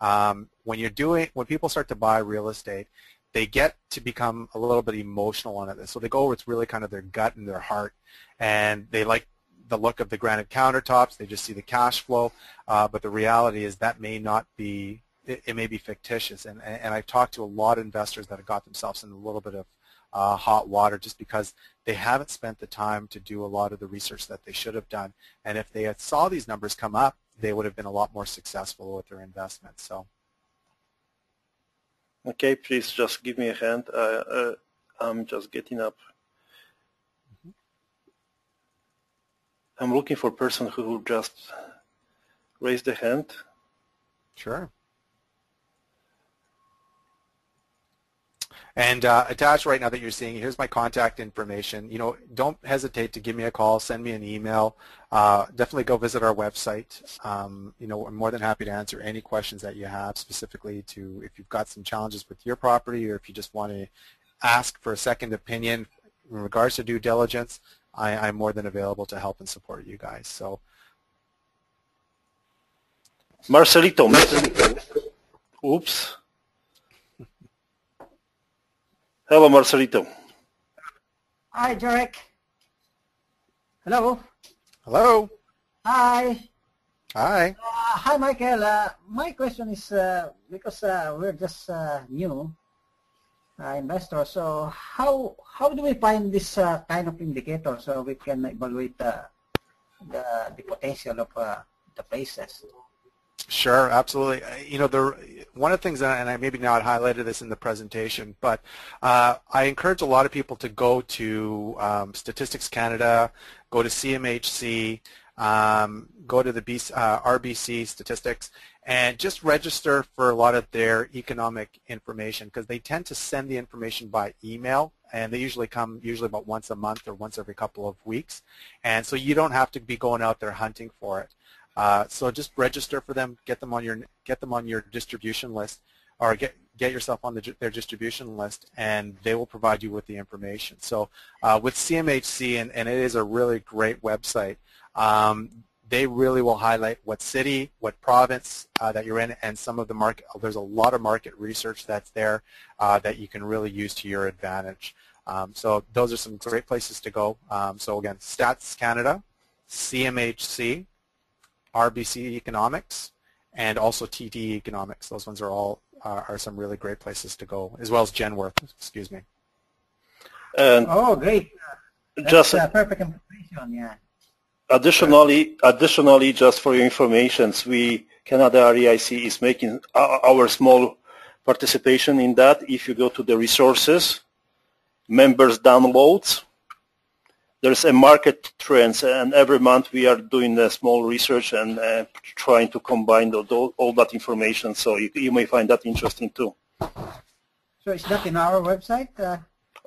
Um, when you're doing when people start to buy real estate, they get to become a little bit emotional on it. So they go with really kind of their gut and their heart, and they like the look of the granite countertops. They just see the cash flow, uh, but the reality is that may not be it, it, may be fictitious. And, and I've talked to a lot of investors that have got themselves in a little bit of uh, hot water just because they haven't spent the time to do a lot of the research that they should have done. And if they had saw these numbers come up, they would have been a lot more successful with their investment. So. Okay, please just give me a hand. Uh, uh, I'm just getting up. Mm-hmm. I'm looking for a person who just raised the hand. Sure. And uh, attached right now that you're seeing, here's my contact information. You know, don't hesitate to give me a call, send me an email. Uh, definitely go visit our website. Um, you know, I'm more than happy to answer any questions that you have specifically to if you've got some challenges with your property or if you just want to ask for a second opinion in regards to due diligence, I, I'm more than available to help and support you guys. So. Marcelito, Marcelito. Oops. Hello, Marcelito. Hi, Jarek. Hello. Hello. Hi. Hi. Uh, hi, Michael. Uh, my question is uh, because uh, we're just uh, new uh, investors, so how how do we find this kind of indicator so we can evaluate the the potential of the places? Sure, absolutely. You know, the one of the things, and I maybe not highlighted this in the presentation, but uh, I encourage a lot of people to go to um, Statistics Canada, go to CMHC, um, go to the BC, uh, RBC Statistics, and just register for a lot of their economic information because they tend to send the information by email and they usually come usually about once a month or once every couple of weeks and so you don't have to be going out there hunting for it. Uh, so just register for them, get them on your get them on your distribution list, or get get yourself on the, their distribution list, and they will provide you with the information. So uh, with CMHC, and, and it is a really great website. Um, they really will highlight what city, what province uh, that you're in, and some of the market. There's a lot of market research that's there uh, that you can really use to your advantage. Um, so those are some great places to go. Um, so again, Stats Canada, CMHC, RBC Economics, and also TD Economics. Those ones are all uh, are some really great places to go, as well as Genworth. Excuse me. And oh, great! That's, just uh, perfect information. Yeah. Additionally, additionally, just for your information, we Canada REIC is making our small participation in that. If you go to the resources, members downloads, there's a market trends, and every month we are doing a small research and uh, trying to combine all, all that information. So you, you, may find that interesting too. So it's not in our website? Uh...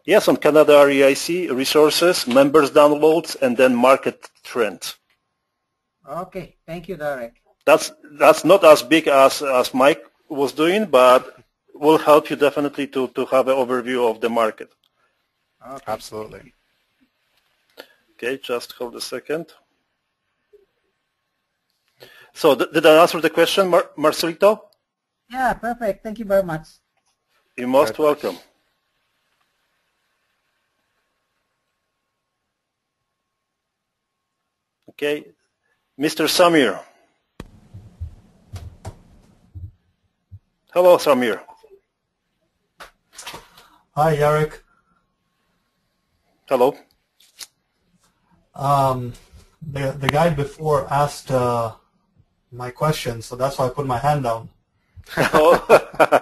Yes, on Canada REIC resources, members downloads, and then market trends. Okay, thank you, Derek. That's that's not as big as as Mike was doing, but will help you definitely to to have an overview of the market. Okay. Absolutely. Okay, just hold a second. So th did I answer the question, Mar Marcelito? Yeah, perfect. Thank you very much. You're most Good. welcome. Okay, Mr. Samir. Hello, Samir. Hi, Eric. Hello. Um, the the guy before asked uh, my question, so that's why I put my hand down.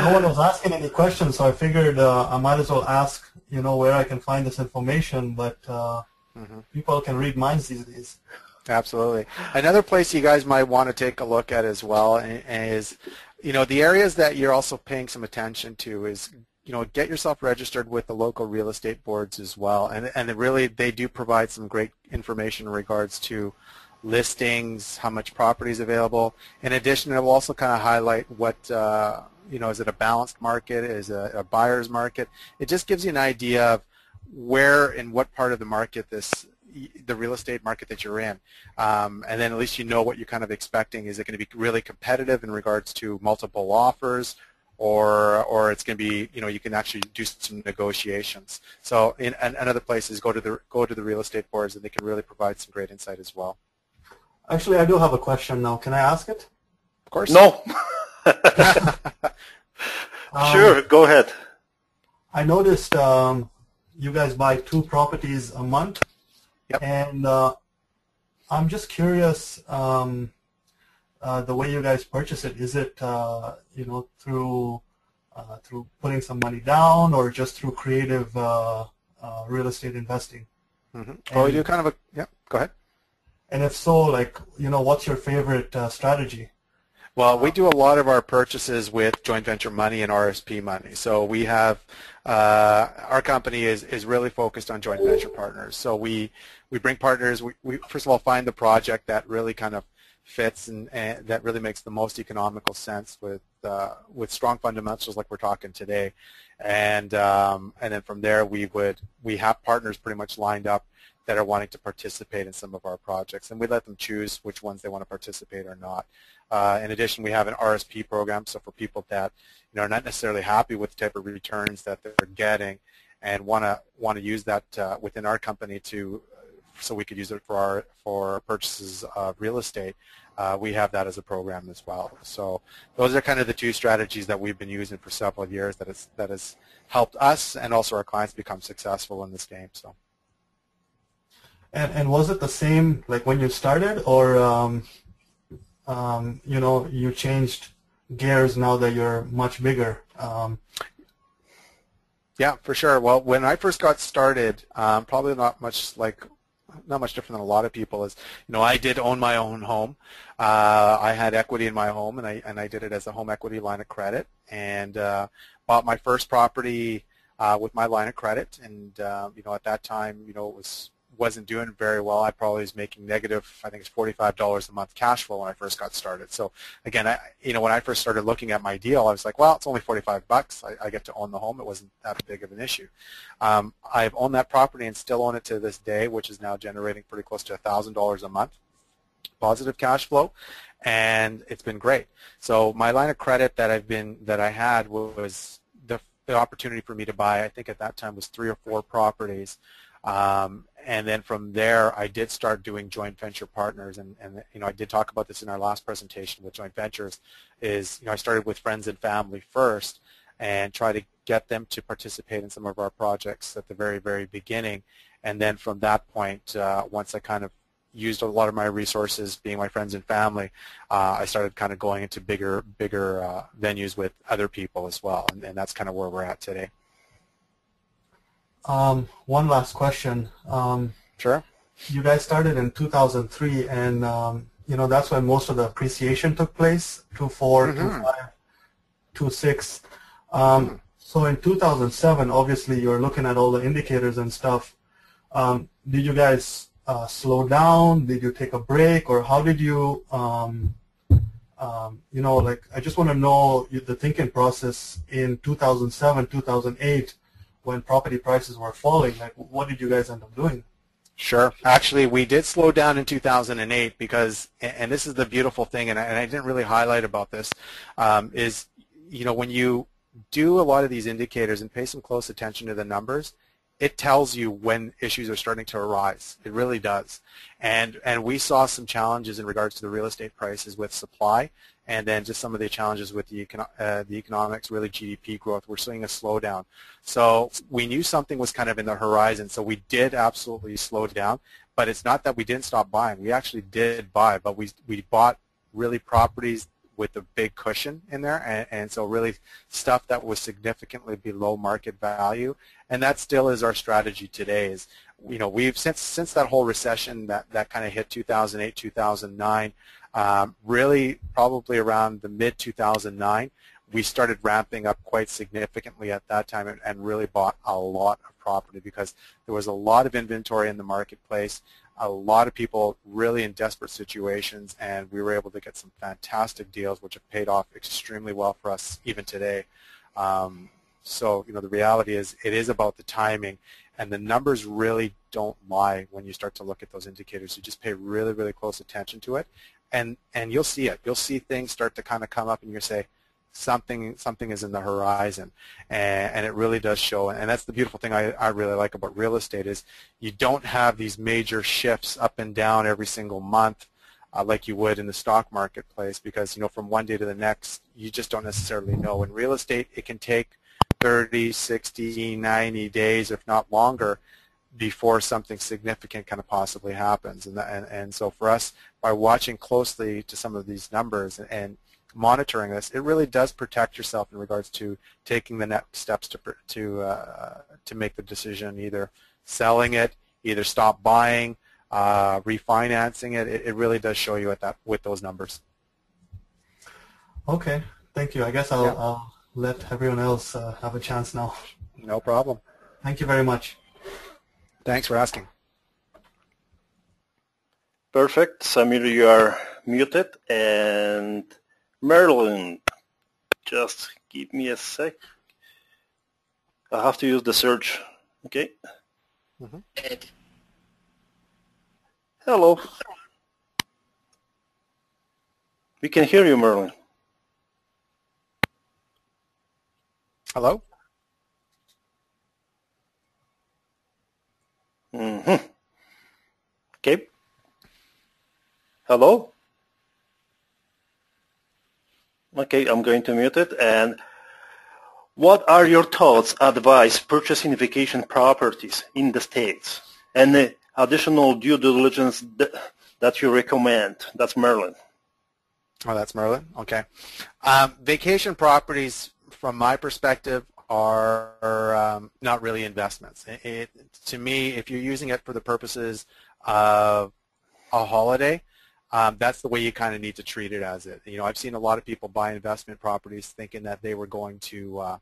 No one was asking any questions, so I figured uh, I might as well ask, you know, where I can find this information. But uh, mm-hmm. people can read minds these days. Absolutely. Another place you guys might want to take a look at as well is, you know, the areas that you're also paying some attention to is, you know, get yourself registered with the local real estate boards as well. And, and really, they do provide some great information in regards to listings, how much property is available. In addition, it will also kind of highlight what, uh, you know, is it a balanced market? Is it a buyer's market? It just gives you an idea of where and what part of the market this the real estate market that you're in. Um, and then at least you know what you're kind of expecting. Is it going to be really competitive in regards to multiple offers or or it's going to be, you know, you can actually do some negotiations. So in, and, and other places, go to the go to the real estate boards and they can really provide some great insight as well. Actually, I do have a question now. Can I ask it? Of course. No. um, sure, go ahead. I noticed um, you guys buy two properties a month. Yep. And uh, I'm just curious, um, uh, the way you guys purchase it, is it, uh, you know, through uh, through putting some money down or just through creative uh, uh, real estate investing? Mm-hmm. We do kind of a, yeah, go ahead. And if so, like, you know, what's your favorite uh, strategy? Well, we do a lot of our purchases with joint venture money and RSP money. So we have uh, our company is, is really focused on joint venture partners. So we we bring partners. We, we first of all find the project that really kind of fits and, and that really makes the most economical sense with uh, with strong fundamentals like we're talking today, and um, and then from there we would we have partners pretty much lined up that are wanting to participate in some of our projects, and we let them choose which ones they want to participate or not. Uh, in addition, we have an RSP program, so for people that you know are not necessarily happy with the type of returns that they're getting, and want to want to use that uh, within our company to so we could use it for our for purchases of real estate. Uh, we have that as a program as well. So those are kind of the two strategies that we've been using for several years that has that has helped us and also our clients become successful in this game. So. And, and was it the same like when you started, or um, um, you know you changed gears now that you're much bigger? Um, yeah, for sure. Well, when I first got started, um, probably not much like not much different than a lot of people. Is you know I did own my own home. Uh, I had equity in my home, and I and I did it as a home equity line of credit, and uh, bought my first property uh, with my line of credit. And uh, you know at that time, you know it was wasn't doing very well. I probably was making negative, I think it's $45 a month cash flow when I first got started. So again, I, you know, when I first started looking at my deal, I was like, well, it's only 45 bucks. I, I get to own the home. It wasn't that big of an issue. Um, I've owned that property and still own it to this day, which is now generating pretty close to $1,000 a month positive cash flow and it's been great. So my line of credit that I've been that I had was the, the opportunity for me to buy. I think at that time was three or four properties um, and then from there, I did start doing joint venture partners, and, and you know I did talk about this in our last presentation with joint ventures. Is you know I started with friends and family first, and try to get them to participate in some of our projects at the very very beginning, and then from that point, uh, once I kind of used a lot of my resources, being my friends and family, uh, I started kind of going into bigger bigger uh, venues with other people as well, and, and that's kind of where we're at today. Um, one last question. Um, sure. You guys started in 2003, and um, you know that's when most of the appreciation took place. Two four, mm-hmm. two five, two six. Um, mm-hmm. So in 2007, obviously you're looking at all the indicators and stuff. Um, did you guys uh, slow down? Did you take a break, or how did you? Um, um, you know, like I just want to know the thinking process in 2007, 2008 when property prices were falling, like what did you guys end up doing? Sure. Actually, we did slow down in 2008 because, and this is the beautiful thing, and I, and I didn't really highlight about this, um, is, you know, when you do a lot of these indicators and pay some close attention to the numbers, it tells you when issues are starting to arise. It really does. And, and we saw some challenges in regards to the real estate prices with supply and then just some of the challenges with the, econo uh, the economics, really GDP growth. We're seeing a slowdown. So we knew something was kind of in the horizon, so we did absolutely slow down. But it's not that we didn't stop buying. We actually did buy, but we, we bought really properties with a big cushion in there, and, and, so really stuff that was significantly below market value, and that still is our strategy today. Is you know we've since since that whole recession that that kind of hit 2008 2009, um, really probably around the mid 2009, we started ramping up quite significantly at that time and, and really bought a lot of property because there was a lot of inventory in the marketplace a lot of people really in desperate situations, and we were able to get some fantastic deals, which have paid off extremely well for us even today. Um, so, you know, the reality is it is about the timing, and the numbers really don't lie when you start to look at those indicators. You just pay really, really close attention to it, and and you'll see it. You'll see things start to kind of come up, and you say, something something is in the horizon. And, and, it really does show and that's the beautiful thing I, I really like about real estate is you don't have these major shifts up and down every single month uh, like you would in the stock marketplace because you know from one day to the next you just don't necessarily know. In real estate it can take 30 60 90 days if not longer before something significant kind of possibly happens. And, and, and so for us by watching closely to some of these numbers and, and monitoring this, it really does protect yourself in regards to taking the next steps to to uh, to make the decision, either selling it, either stop buying, uh, refinancing it. it. It really does show you at that with those numbers. Okay, thank you. I guess I'll, yeah. I'll let everyone else uh, have a chance now. No problem. Thank you very much. Thanks for asking. Perfect. Samir, you are muted and Merlin, just give me a sec. I have to use the search. Okay. Mm -hmm. Hello. We can hear you, Merlin. Hello? Mm-hmm. Okay. Hello? Okay, I'm going to mute it. And what are your thoughts, advice, purchasing vacation properties in the States? And additional due diligence that you recommend? That's Merlin. Oh, that's Merlin? Okay. Um, vacation properties, from my perspective, are um, not really investments. It, it, to me, if you're using it for the purposes of a holiday, um, that's the way you kind of need to treat it as it. You know, I've seen a lot of people buy investment properties thinking that they were going to uh,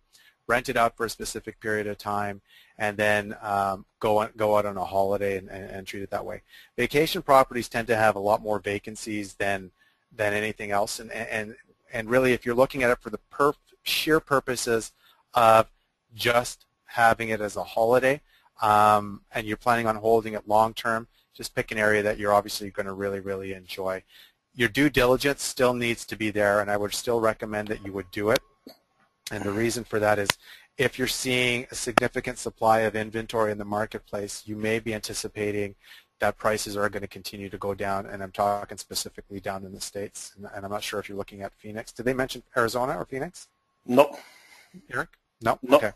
rent it out for a specific period of time and then um, go on, go out on a holiday and, and, and, treat it that way. Vacation properties tend to have a lot more vacancies than than anything else, and and and really, if you're looking at it for the perf sheer purposes of just having it as a holiday, um, and you're planning on holding it long term, just pick an area that you're obviously going to really, really enjoy. Your due diligence still needs to be there, and I would still recommend that you would do it. And the reason for that is if you're seeing a significant supply of inventory in the marketplace, you may be anticipating that prices are going to continue to go down, and I'm talking specifically down in the States, and, and I'm not sure if you're looking at Phoenix. Did they mention Arizona or Phoenix? No. Eric? No? no. Okay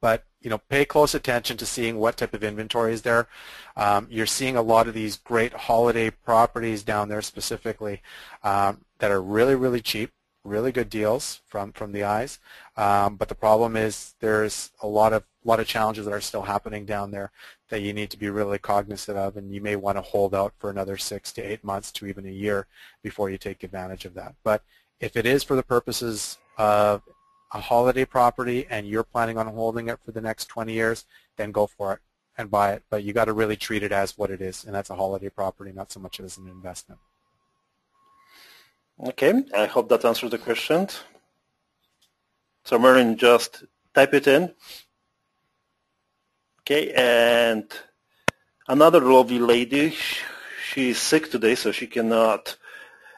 but you know, pay close attention to seeing what type of inventory is there. Um, you're seeing a lot of these great holiday properties down there specifically um, that are really, really cheap, really good deals from from the eyes. Um, but the problem is there's a lot of lot of challenges that are still happening down there that you need to be really cognizant of, and you may want to hold out for another six to eight months to even a year before you take advantage of that. But if it is for the purposes of a holiday property and you're planning on holding it for the next 20 years, then go for it and buy it. But you got to really treat it as what it is, and that's a holiday property, not so much as an investment. Okay, I hope that answers the question. So Merlin, just type it in. Okay, and another lovely lady, she's sick today, so she cannot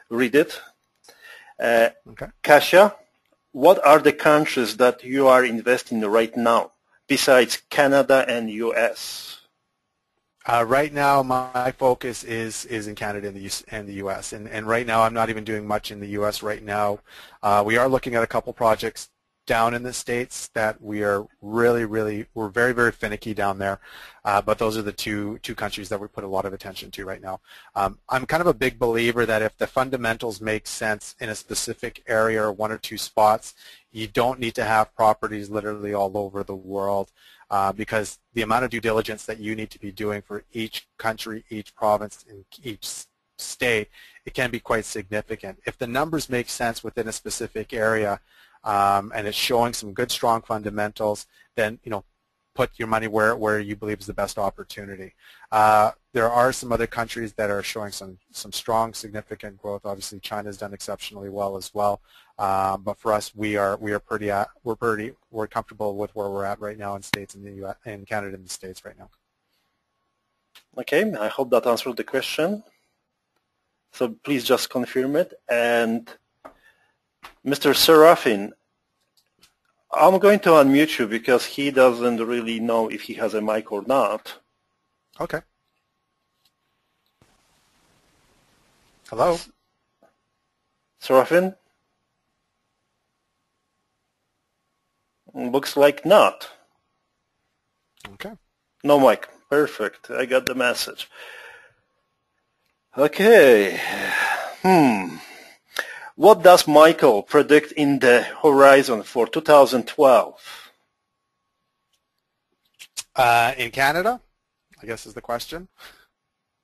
read it. Uh, okay. Kasia, what are the countries that you are investing in right now? besides Canada and U.S.? Uh, right now, my focus is is in Canada and the and the U.S. and and right now, I'm not even doing much in the U.S. right now. Uh, we are looking at a couple projects down in the states that we are really, really, we're very, very finicky down there. Uh, but those are the two two countries that we put a lot of attention to right now. Um, I'm kind of a big believer that if the fundamentals make sense in a specific area or one or two spots, you don't need to have properties literally all over the world uh, because the amount of due diligence that you need to be doing for each country, each province, and each state, it can be quite significant. If the numbers make sense within a specific area um, and it's showing some good, strong fundamentals, then you know put your money where, where you believe is the best opportunity. Uh, there are some other countries that are showing some, some strong, significant growth. Obviously, China's done exceptionally well as well. Um, but for us, we are we are pretty at, we're pretty we're comfortable with where we're at right now in states in the U.S. in Canada and the states right now. Okay, I hope that answered the question. So please just confirm it. And Mr. Serafin, I'm going to unmute you because he doesn't really know if he has a mic or not. Okay. Hello? Serafin? Looks like not. Okay. No mic. Perfect. I got the message. Okay. Hmm. What does Michael predict in the horizon for 2012? Uh, in Canada, I guess is the question.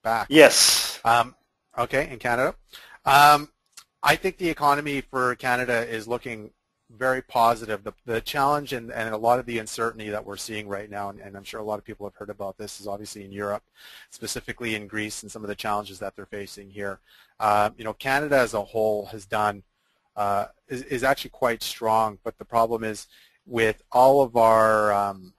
Back. Yes. Um, okay, in Canada. Um, I think the economy for Canada is looking very positive. The, the challenge and, and a lot of the uncertainty that we're seeing right now, and, and, I'm sure a lot of people have heard about this, is obviously in Europe, specifically in Greece and some of the challenges that they're facing here. Uh, you know, Canada as a whole has done, uh, is, is, actually quite strong, but the problem is with all of our, um,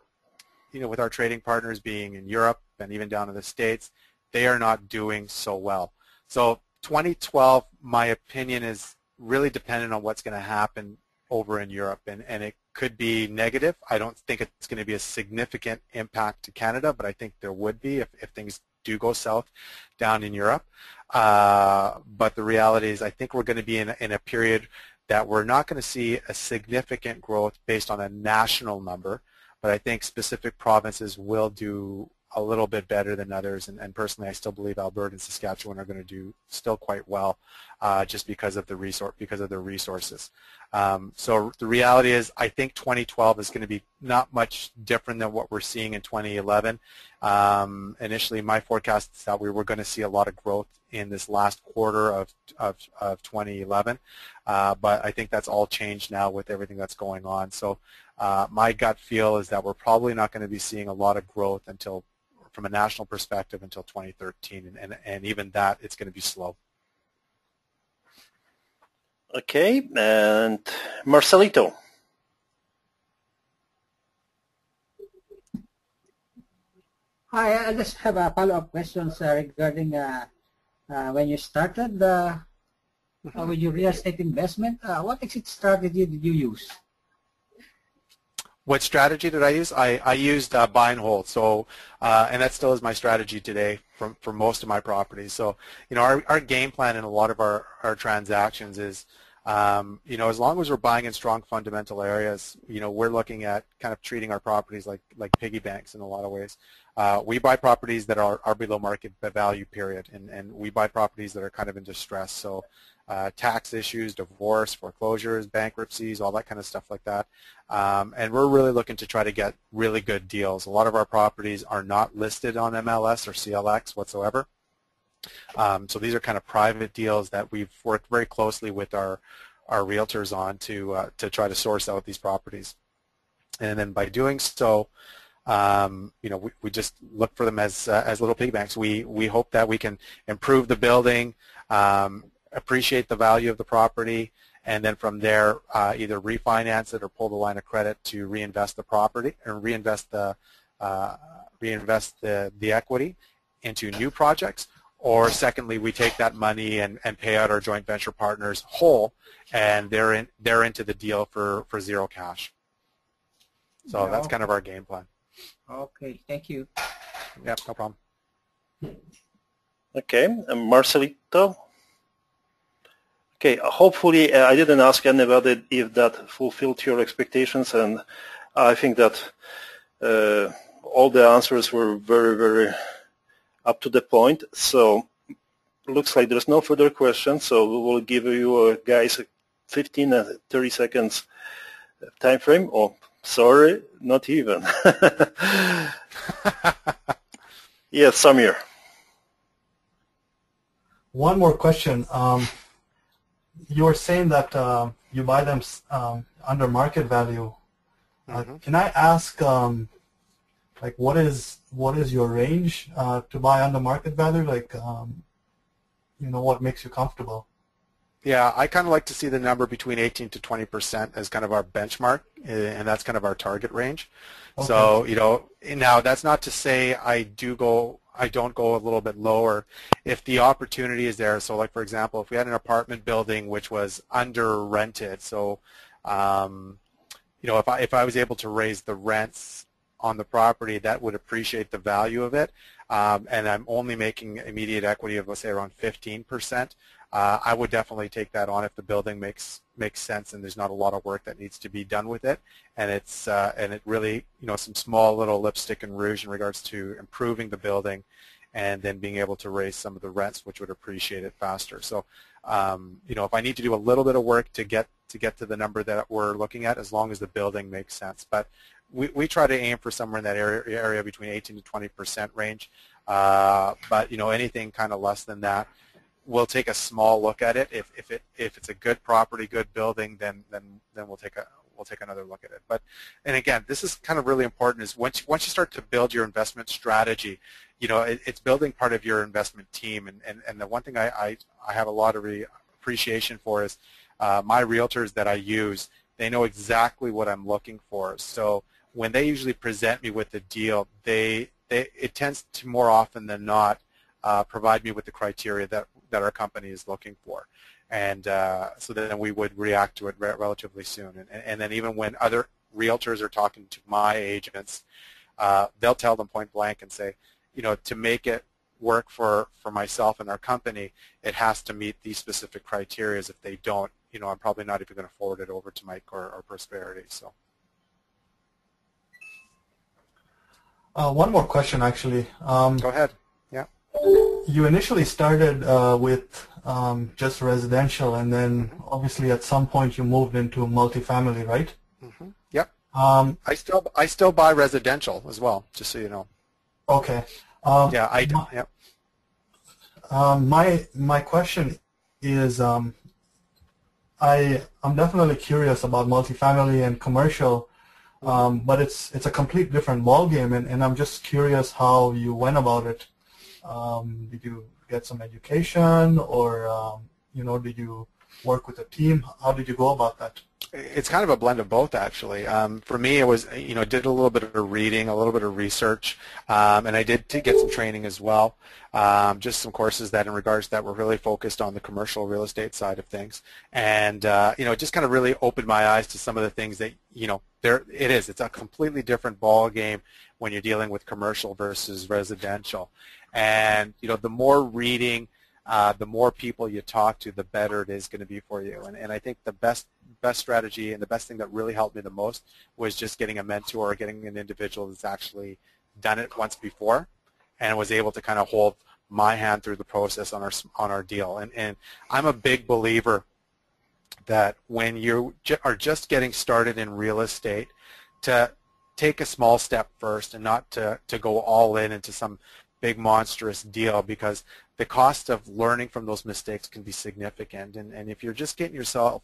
you know, with our trading partners being in Europe and even down in the States, they are not doing so well. So 2012, my opinion is really dependent on what's going to happen over in Europe, and, and it could be negative. I don't think it's going to be a significant impact to Canada, but I think there would be if, if things do go south down in Europe. Uh, but the reality is I think we're going to be in, in a period that we're not going to see a significant growth based on a national number, but I think specific provinces will do a little bit better than others, and, and, personally, I still believe Alberta and Saskatchewan are going to do still quite well, uh, just because of the resource because of their resources. Um, so the reality is, I think 2012 is going to be not much different than what we're seeing in 2011. Um, initially, my forecast is that we were going to see a lot of growth in this last quarter of of, of 2011, uh, but I think that's all changed now with everything that's going on. So. Uh, my gut feel is that we're probably not going to be seeing a lot of growth until from a national perspective until 2013, and, and, and even that, it's going to be slow. Okay, and Marcelito. Hi, I just have a follow-up questions uh, regarding uh, uh, when you started uh, with your real estate investment. Uh, what exit strategy did you use? What strategy did I use? I, I used uh, buy and hold. So, uh, and that still is my strategy today for, for most of my properties. So, you know, our, our game plan in a lot of our, our transactions is, um, you know, as long as we're buying in strong fundamental areas, you know, we're looking at kind of treating our properties like, like piggy banks in a lot of ways. Uh, we buy properties that are, are below market value, period, and, and we buy properties that are kind of in distress. So uh, tax issues, divorce, foreclosures, bankruptcies, all that kind of stuff like that. Um, and we're really looking to try to get really good deals. A lot of our properties are not listed on MLS or CLX whatsoever. Um, so these are kind of private deals that we've worked very closely with our our realtors on to uh, to try to source out these properties. And then by doing so, um, you know, we, we just look for them as uh, as little piggy banks. We we hope that we can improve the building, um, appreciate the value of the property, and then from there uh, either refinance it or pull the line of credit to reinvest the property or reinvest the uh, reinvest the, the equity into new projects. Or secondly, we take that money and, and pay out our joint venture partners whole, and they're in they're into the deal for, for zero cash. So yeah. that's kind of our game plan. Okay, thank you. Yeah, no problem. Okay, and Marcelito. Okay, hopefully uh, I didn't ask anybody if that fulfilled your expectations, and I think that uh, all the answers were very, very up to the point. So looks like there's no further questions, so we will give you uh, guys 15 and 30 seconds time frame. Oh, sorry, not even. yes, Samir. One more question. Um, you were saying that uh, you buy them um, under market value. Uh, mm-hmm. Can I ask, um, like, what is what is your range uh, to buy under market value? Like, um, you know, what makes you comfortable? Yeah, I kind of like to see the number between 18 to 20 percent as kind of our benchmark, eh, and that's kind of our target range. Okay. So, you know, now that's not to say I do go, I don't go a little bit lower if the opportunity is there. So, like for example, if we had an apartment building which was under rented, so, um, you know, if I if I was able to raise the rents on the property, that would appreciate the value of it. Um, and I'm only making immediate equity of let's say around 15 percent uh, I would definitely take that on if the building makes makes sense and there's not a lot of work that needs to be done with it, and it's uh, and it really you know some small little lipstick and rouge in regards to improving the building, and then being able to raise some of the rents, which would appreciate it faster. So, um, you know, if I need to do a little bit of work to get to get to the number that we're looking at, as long as the building makes sense, but we, we try to aim for somewhere in that area, area between 18 to 20 percent range. Uh, but you know, anything kind of less than that, we'll take a small look at it. If, if it if it's a good property, good building, then then then we'll take a we'll take another look at it. But and again, this is kind of really important. Is once once you start to build your investment strategy, you know it, it's building part of your investment team. And and, and the one thing I I, I have a lot of re appreciation for is uh, my realtors that I use. They know exactly what I'm looking for. So when they usually present me with a deal, they they it tends to more often than not uh, provide me with the criteria that that our company is looking for. And uh, so then we would react to it re relatively soon. And, and, then even when other realtors are talking to my agents, uh, they'll tell them point blank and say, you know, to make it work for, for myself and our company, it has to meet these specific criteria. If they don't, you know, I'm probably not even going to forward it over to Mike or, or Prosperity. So. Uh, one more question, actually. Um, Go ahead you initially started uh, with um, just residential, and then obviously at some point you moved into multifamily, right? Mm-hmm. Yep. Um, I still I still buy residential as well, just so you know. Okay. Um, yeah, I do. My, yep. Um, my my question is, um, I I'm definitely curious about multifamily and commercial, um, but it's it's a complete different ballgame, and, and I'm just curious how you went about it. Um, did you get some education or, um, you know, did you work with a team? How did you go about that? It's kind of a blend of both, actually. Um, for me, it was, you know, did a little bit of reading, a little bit of research, um, and I did get some training as well. Um, just some courses that, in regards that, were really focused on the commercial real estate side of things, and uh, you know, it just kind of really opened my eyes to some of the things that, you know, there it is. It's a completely different ball game when you're dealing with commercial versus residential. And you know, the more reading, uh, the more people you talk to, the better it is going to be for you. And, and I think the best best strategy and the best thing that really helped me the most was just getting a mentor or getting an individual that's actually done it once before and was able to kind of hold my hand through the process on our on our deal. And and I'm a big believer that when you are just getting started in real estate, to take a small step first and not to, to go all in into some big monstrous deal because the cost of learning from those mistakes can be significant. And, and if you're just getting yourself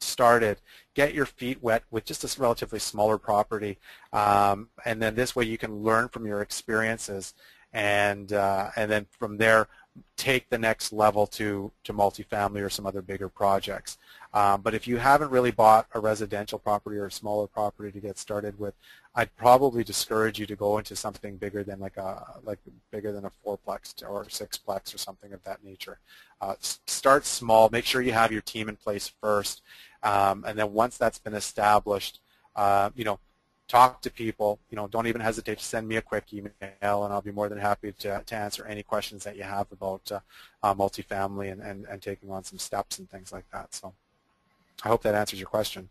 started, get your feet wet with just a relatively smaller property, um, and then this way you can learn from your experiences, and uh, and then from there take the next level to to multifamily or some other bigger projects. Um, but if you haven't really bought a residential property or a smaller property to get started with, I'd probably discourage you to go into something bigger than like a like bigger than a fourplex or sixplex or something of that nature. Uh, start small. Make sure you have your team in place first, um, and then once that's been established, uh, you know, talk to people. You know, don't even hesitate to send me a quick email, and I'll be more than happy to, to answer any questions that you have about uh, uh, multifamily and, and, and taking on some steps and things like that. So I hope that answers your question.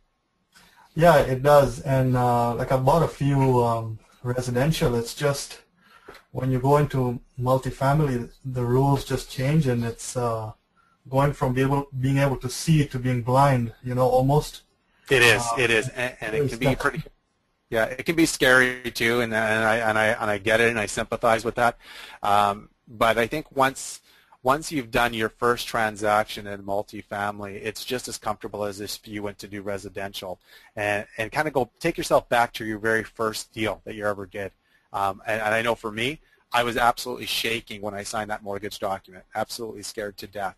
Yeah, it does. And uh, like I bought a few um, residential. It's just when you go into multifamily, the rules just change, and it's uh, going from being able, being able to see to being blind. You know, almost. It is. Uh, it is, and, and it can be pretty. Yeah, it can be scary too, and, and I and I and I get it, and I sympathize with that. Um, but I think once once you've done your first transaction in multifamily, it's just as comfortable as if you went to do residential, and and kind of go take yourself back to your very first deal that you ever did. Um, and, and I know for me, I was absolutely shaking when I signed that mortgage document, absolutely scared to death,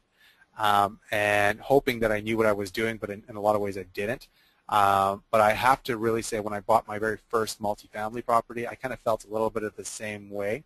um, and hoping that I knew what I was doing, but in, in a lot of ways I didn't. Um, but I have to really say when I bought my very first multifamily property, I kind of felt a little bit of the same way.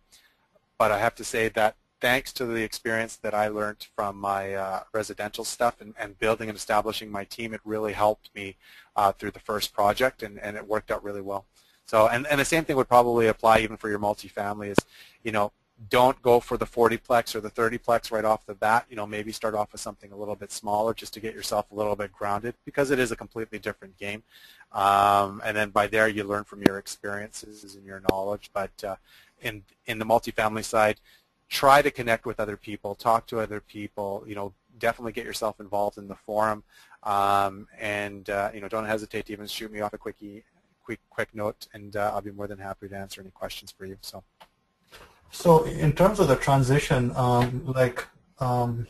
But I have to say that thanks to the experience that I learned from my uh, residential stuff and, and, building and establishing my team, it really helped me uh, through the first project, and, and it worked out really well. So, and, and the same thing would probably apply even for your multifamily is, you know, don't go for the 40plex or the 30plex right off the bat. You know, maybe start off with something a little bit smaller just to get yourself a little bit grounded because it is a completely different game. Um, and then by there you learn from your experiences and your knowledge. But uh, in in the multifamily side, try to connect with other people, talk to other people, you know, definitely get yourself involved in the forum, um, and, uh, you know, don't hesitate to even shoot me off a quick, e quick, quick note, and uh, I'll be more than happy to answer any questions for you. So, so in terms of the transition, um, like um,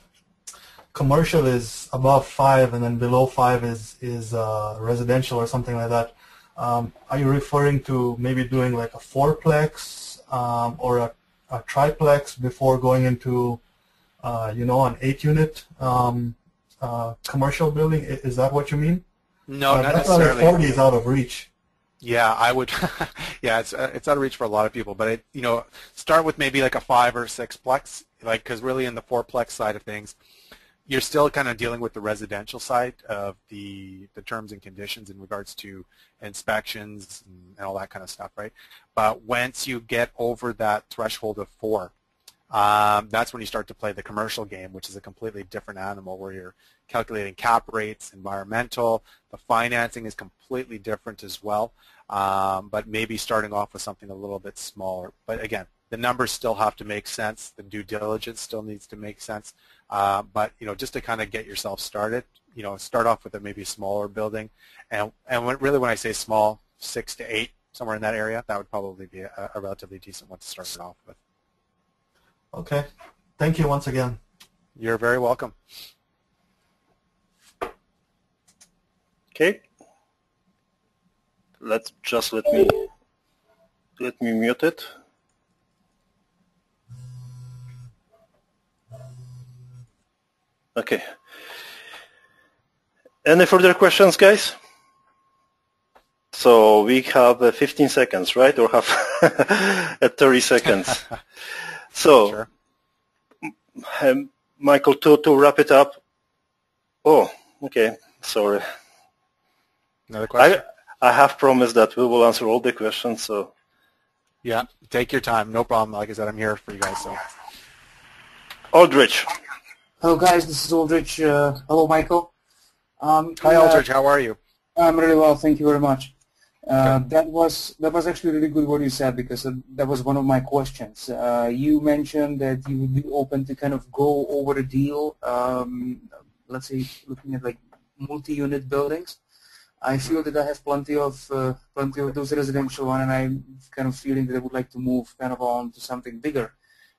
commercial is above five, and then below five is is uh, residential or something like that. Um, are you referring to maybe doing like a fourplex um, or a a triplex before going into, uh, you know, an eight-unit um, uh, commercial building. Is that what you mean? No, uh, not necessarily. 40 is out of reach. Yeah, I would. yeah, it's uh, it's out of reach for a lot of people. But it, you know, start with maybe like a five or six plex, like because really in the fourplex side of things, you're still kind of dealing with the residential side of the the terms and conditions in regards to inspections and, all that kind of stuff, right? But once you get over that threshold of four, um, that's when you start to play the commercial game, which is a completely different animal where you're calculating cap rates, environmental, the financing is completely different as well, um, but maybe starting off with something a little bit smaller. But again, the numbers still have to make sense. The due diligence still needs to make sense. Uh, but you know, just to kind of get yourself started, you know, start off with a maybe smaller building, and and when, really when I say small, six to eight, somewhere in that area, that would probably be a, a relatively decent one to start it off with. Okay, thank you once again. You're very welcome. Okay, let's just let me let me mute it. Okay. Any further questions, guys? So we have uh, 15 seconds, right? Or have at 30 seconds. so, sure. um, Michael, to, to wrap it up. Oh, okay. Sorry. Another question? I, I have promised that we will answer all the questions, so. Yeah, take your time. No problem. Like I said, I'm here for you guys. So. Aldrich. Hello, guys. This is Aldrich. Uh, hello, Michael. Um, Hi, uh, Aldrich. How are you? I'm really well. Thank you very much. Uh, that was that was actually really good what you said because that was one of my questions. Uh, you mentioned that you would be open to kind of go over a deal. Um, let's say looking at like multi-unit buildings. I feel that I have plenty of uh, plenty of those residential one, and I'm kind of feeling that I would like to move kind of on to something bigger.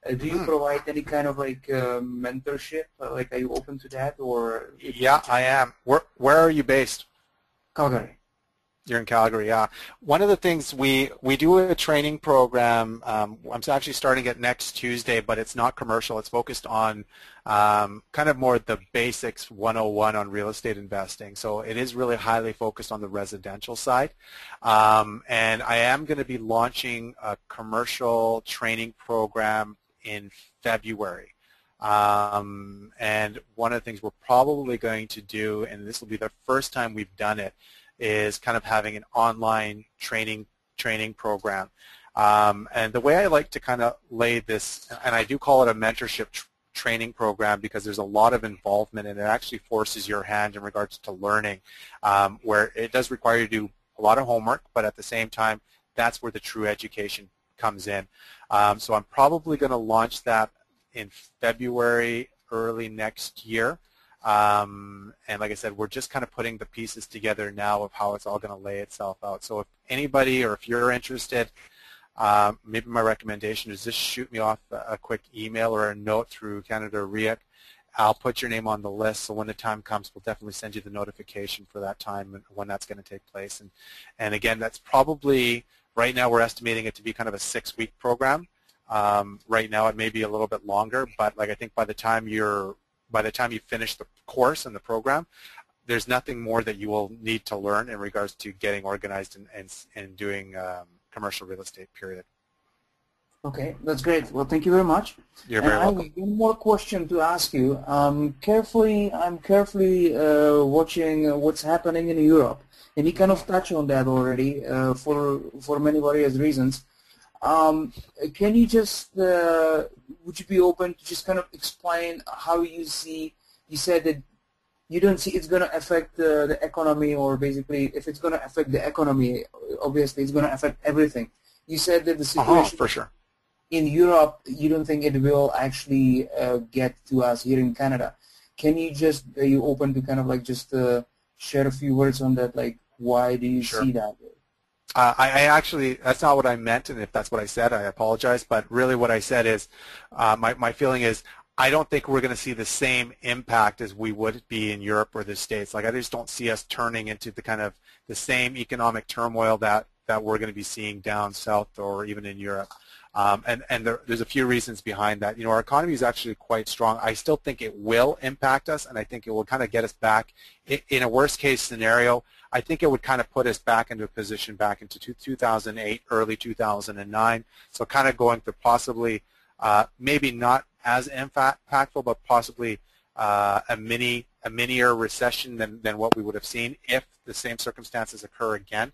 Uh, do you hmm. provide any kind of like uh, mentorship? Uh, like, are you open to that, or? Yeah, I am. Where Where are you based? Calgary. You're in Calgary, yeah. One of the things we we do a training program. Um, I'm actually starting it next Tuesday, but it's not commercial. It's focused on um, kind of more the basics 101 on real estate investing. So it is really highly focused on the residential side. Um, and I am going to be launching a commercial training program in February. Um, and one of the things we're probably going to do, and this will be the first time we've done it, is kind of having an online training training program. Um, and the way I like to kind of lay this, and I do call it a mentorship tr training program because there's a lot of involvement and it actually forces your hand in regards to learning um, where it does require you to do a lot of homework, but at the same time, that's where the true education comes in. Um, so I'm probably going to launch that in February, early next year. Um, and like I said, we're just kind of putting the pieces together now of how it's all going to lay itself out. So if anybody or if you're interested, um, maybe my recommendation is just shoot me off a, a, quick email or a note through Canada REIC. I'll put your name on the list, so when the time comes, we'll definitely send you the notification for that time and when that's going to take place. And, and again, that's probably, right now we're estimating it to be kind of a six-week program. Um, right now it may be a little bit longer, but like I think by the time you're by the time you finish the course and the program, there's nothing more that you will need to learn in regards to getting organized and, and, and doing um, commercial real estate, period. Okay, that's great. Well, thank you very much. You're very and welcome. I have one more question to ask you. Um, carefully, I'm carefully uh, watching what's happening in Europe, and you kind of touched on that already uh, for for many various reasons. Um, can you just, uh, would you be open to just kind of explain how you see, you said that you don't see it's going to affect the, the economy or basically if it's going to affect the economy, obviously it's going to affect everything. You said that the Uh-huh, situation for sure. in Europe, you don't think it will actually uh, get to us here in Canada. Can you just, are you open to kind of like just uh, share a few words on that? Like, why do you Sure. see that? Uh, I, I actually, that's not what I meant, and if that's what I said, I apologize. But really what I said is, uh, my, my feeling is, I don't think we're going to see the same impact as we would be in Europe or the States. Like, I just don't see us turning into the kind of the same economic turmoil that, that we're going to be seeing down south or even in Europe. Um, and and there, there's a few reasons behind that. You know, our economy is actually quite strong. I still think it will impact us, and I think it will kind of get us back. In, in a worst-case scenario, I think it would kind of put us back into a position back into 2008, early 2009. So kind of going through possibly, uh, maybe not as impactful, but possibly uh, a mini a minier recession than, than what we would have seen if the same circumstances occur again.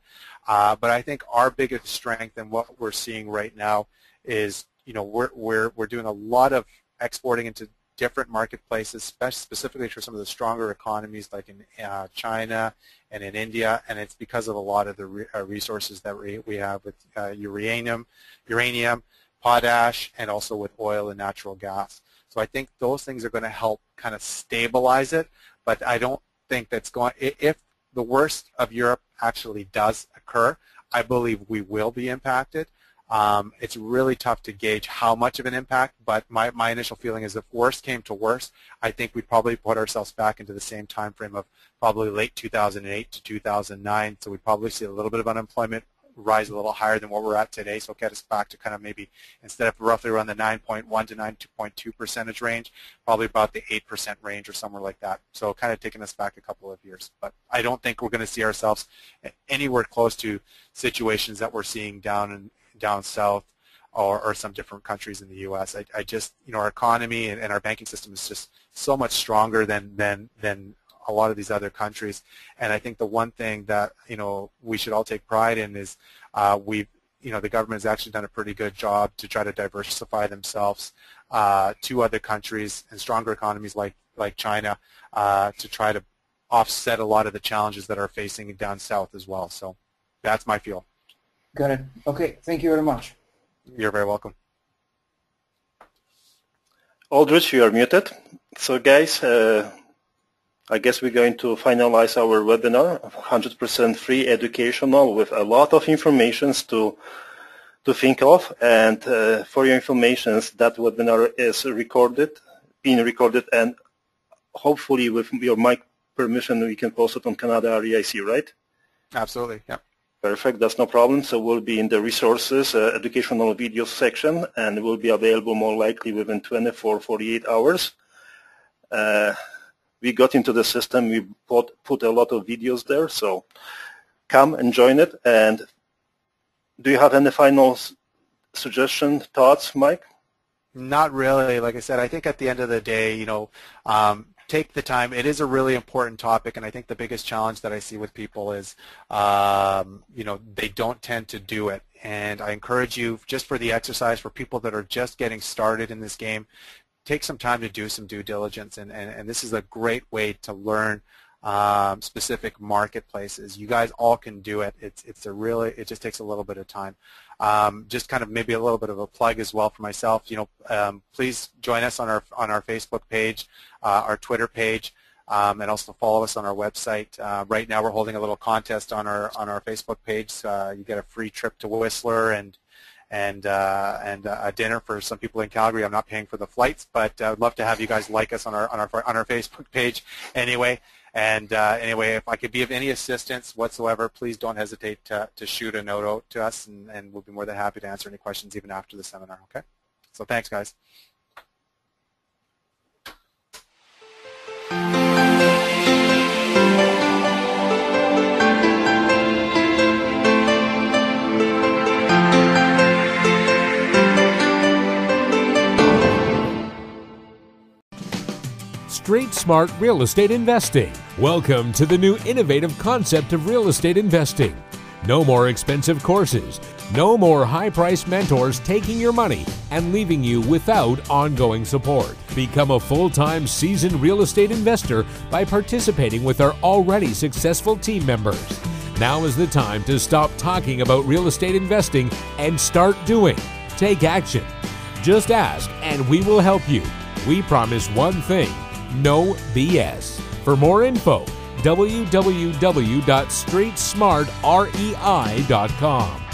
Uh, but I think our biggest strength and what we're seeing right now is, you know, we're, we're, we're doing a lot of exporting into different marketplaces, specifically for some of the stronger economies like in uh, China and in India, and it's because of a lot of the re uh, resources that we, we have with uh, uranium, uranium, potash, and also with oil and natural gas. So I think those things are going to help kind of stabilize it, but I don't think that's going, if the worst of Europe actually does occur, I believe we will be impacted. Um, it's really tough to gauge how much of an impact, but my, my initial feeling is if worst came to worst, I think we'd probably put ourselves back into the same time frame of probably late 2008 to 2009. So we'd probably see a little bit of unemployment rise a little higher than what we're at today. So get us back to kind of maybe instead of roughly around the 9.1 to 9.2 percentage range, probably about the 8% range or somewhere like that. So kind of taking us back a couple of years. But I don't think we're going to see ourselves anywhere close to situations that we're seeing down in, down south or, or some different countries in the U.S. I, I just, you know, our economy and, and our banking system is just so much stronger than, than, than a lot of these other countries. And I think the one thing that, you know, we should all take pride in is uh, we've, you know, the government has actually done a pretty good job to try to diversify themselves uh, to other countries and stronger economies like, like China uh, to try to offset a lot of the challenges that are facing down south as well. So that's my feel. Got it. Okay, thank you very much. You're very welcome. Aldrich, you are muted. So guys, uh, I guess we're going to finalize our webinar, 100% free educational with a lot of informations to to think of. And uh, for your information, that webinar is recorded, being recorded, and hopefully with your mic permission, we can post it on Canada REIC, right? Absolutely, yeah. Perfect, that's no problem. So we'll be in the resources, uh, educational videos section, and will be available more likely within 24, 48 hours. Uh, we got into the system, we put, put a lot of videos there, so come and join it. And do you have any final suggestion, thoughts, Mike? Not really. Like I said, I think at the end of the day, you know, um, take the time. It is a really important topic, and I think the biggest challenge that I see with people is, um, you know, they don't tend to do it. And I encourage you, just for the exercise, for people that are just getting started in this game, take some time to do some due diligence, and, and, and this is a great way to learn um, specific marketplaces. You guys all can do it. It's it's a really it just takes a little bit of time. Um, just kind of maybe a little bit of a plug as well for myself. You know, um, please join us on our on our Facebook page, our Twitter page. Um, and also follow us on our website. Uh, right now, we're holding a little contest on our on our Facebook page. Uh, you get a free trip to Whistler and and uh, and a dinner for some people in Calgary. I'm not paying for the flights, but I would love to have you guys like us on our on our on our Facebook page. Anyway, and uh, anyway, if I could be of any assistance whatsoever, please don't hesitate to, to shoot a note out to us, and, and we'll be more than happy to answer any questions even after the seminar, okay? So thanks, guys. Street Smart Real Estate Investing. Welcome to the new innovative concept of real estate investing. No more expensive courses. No more high priced mentors taking your money and leaving you without ongoing support. Become a full time seasoned real estate investor by participating with our already successful team members. Now is the time to stop talking about real estate investing and start doing. Take action. Just ask and we will help you. We promise one thing no BS. For more info, www.streetsmartrei.com.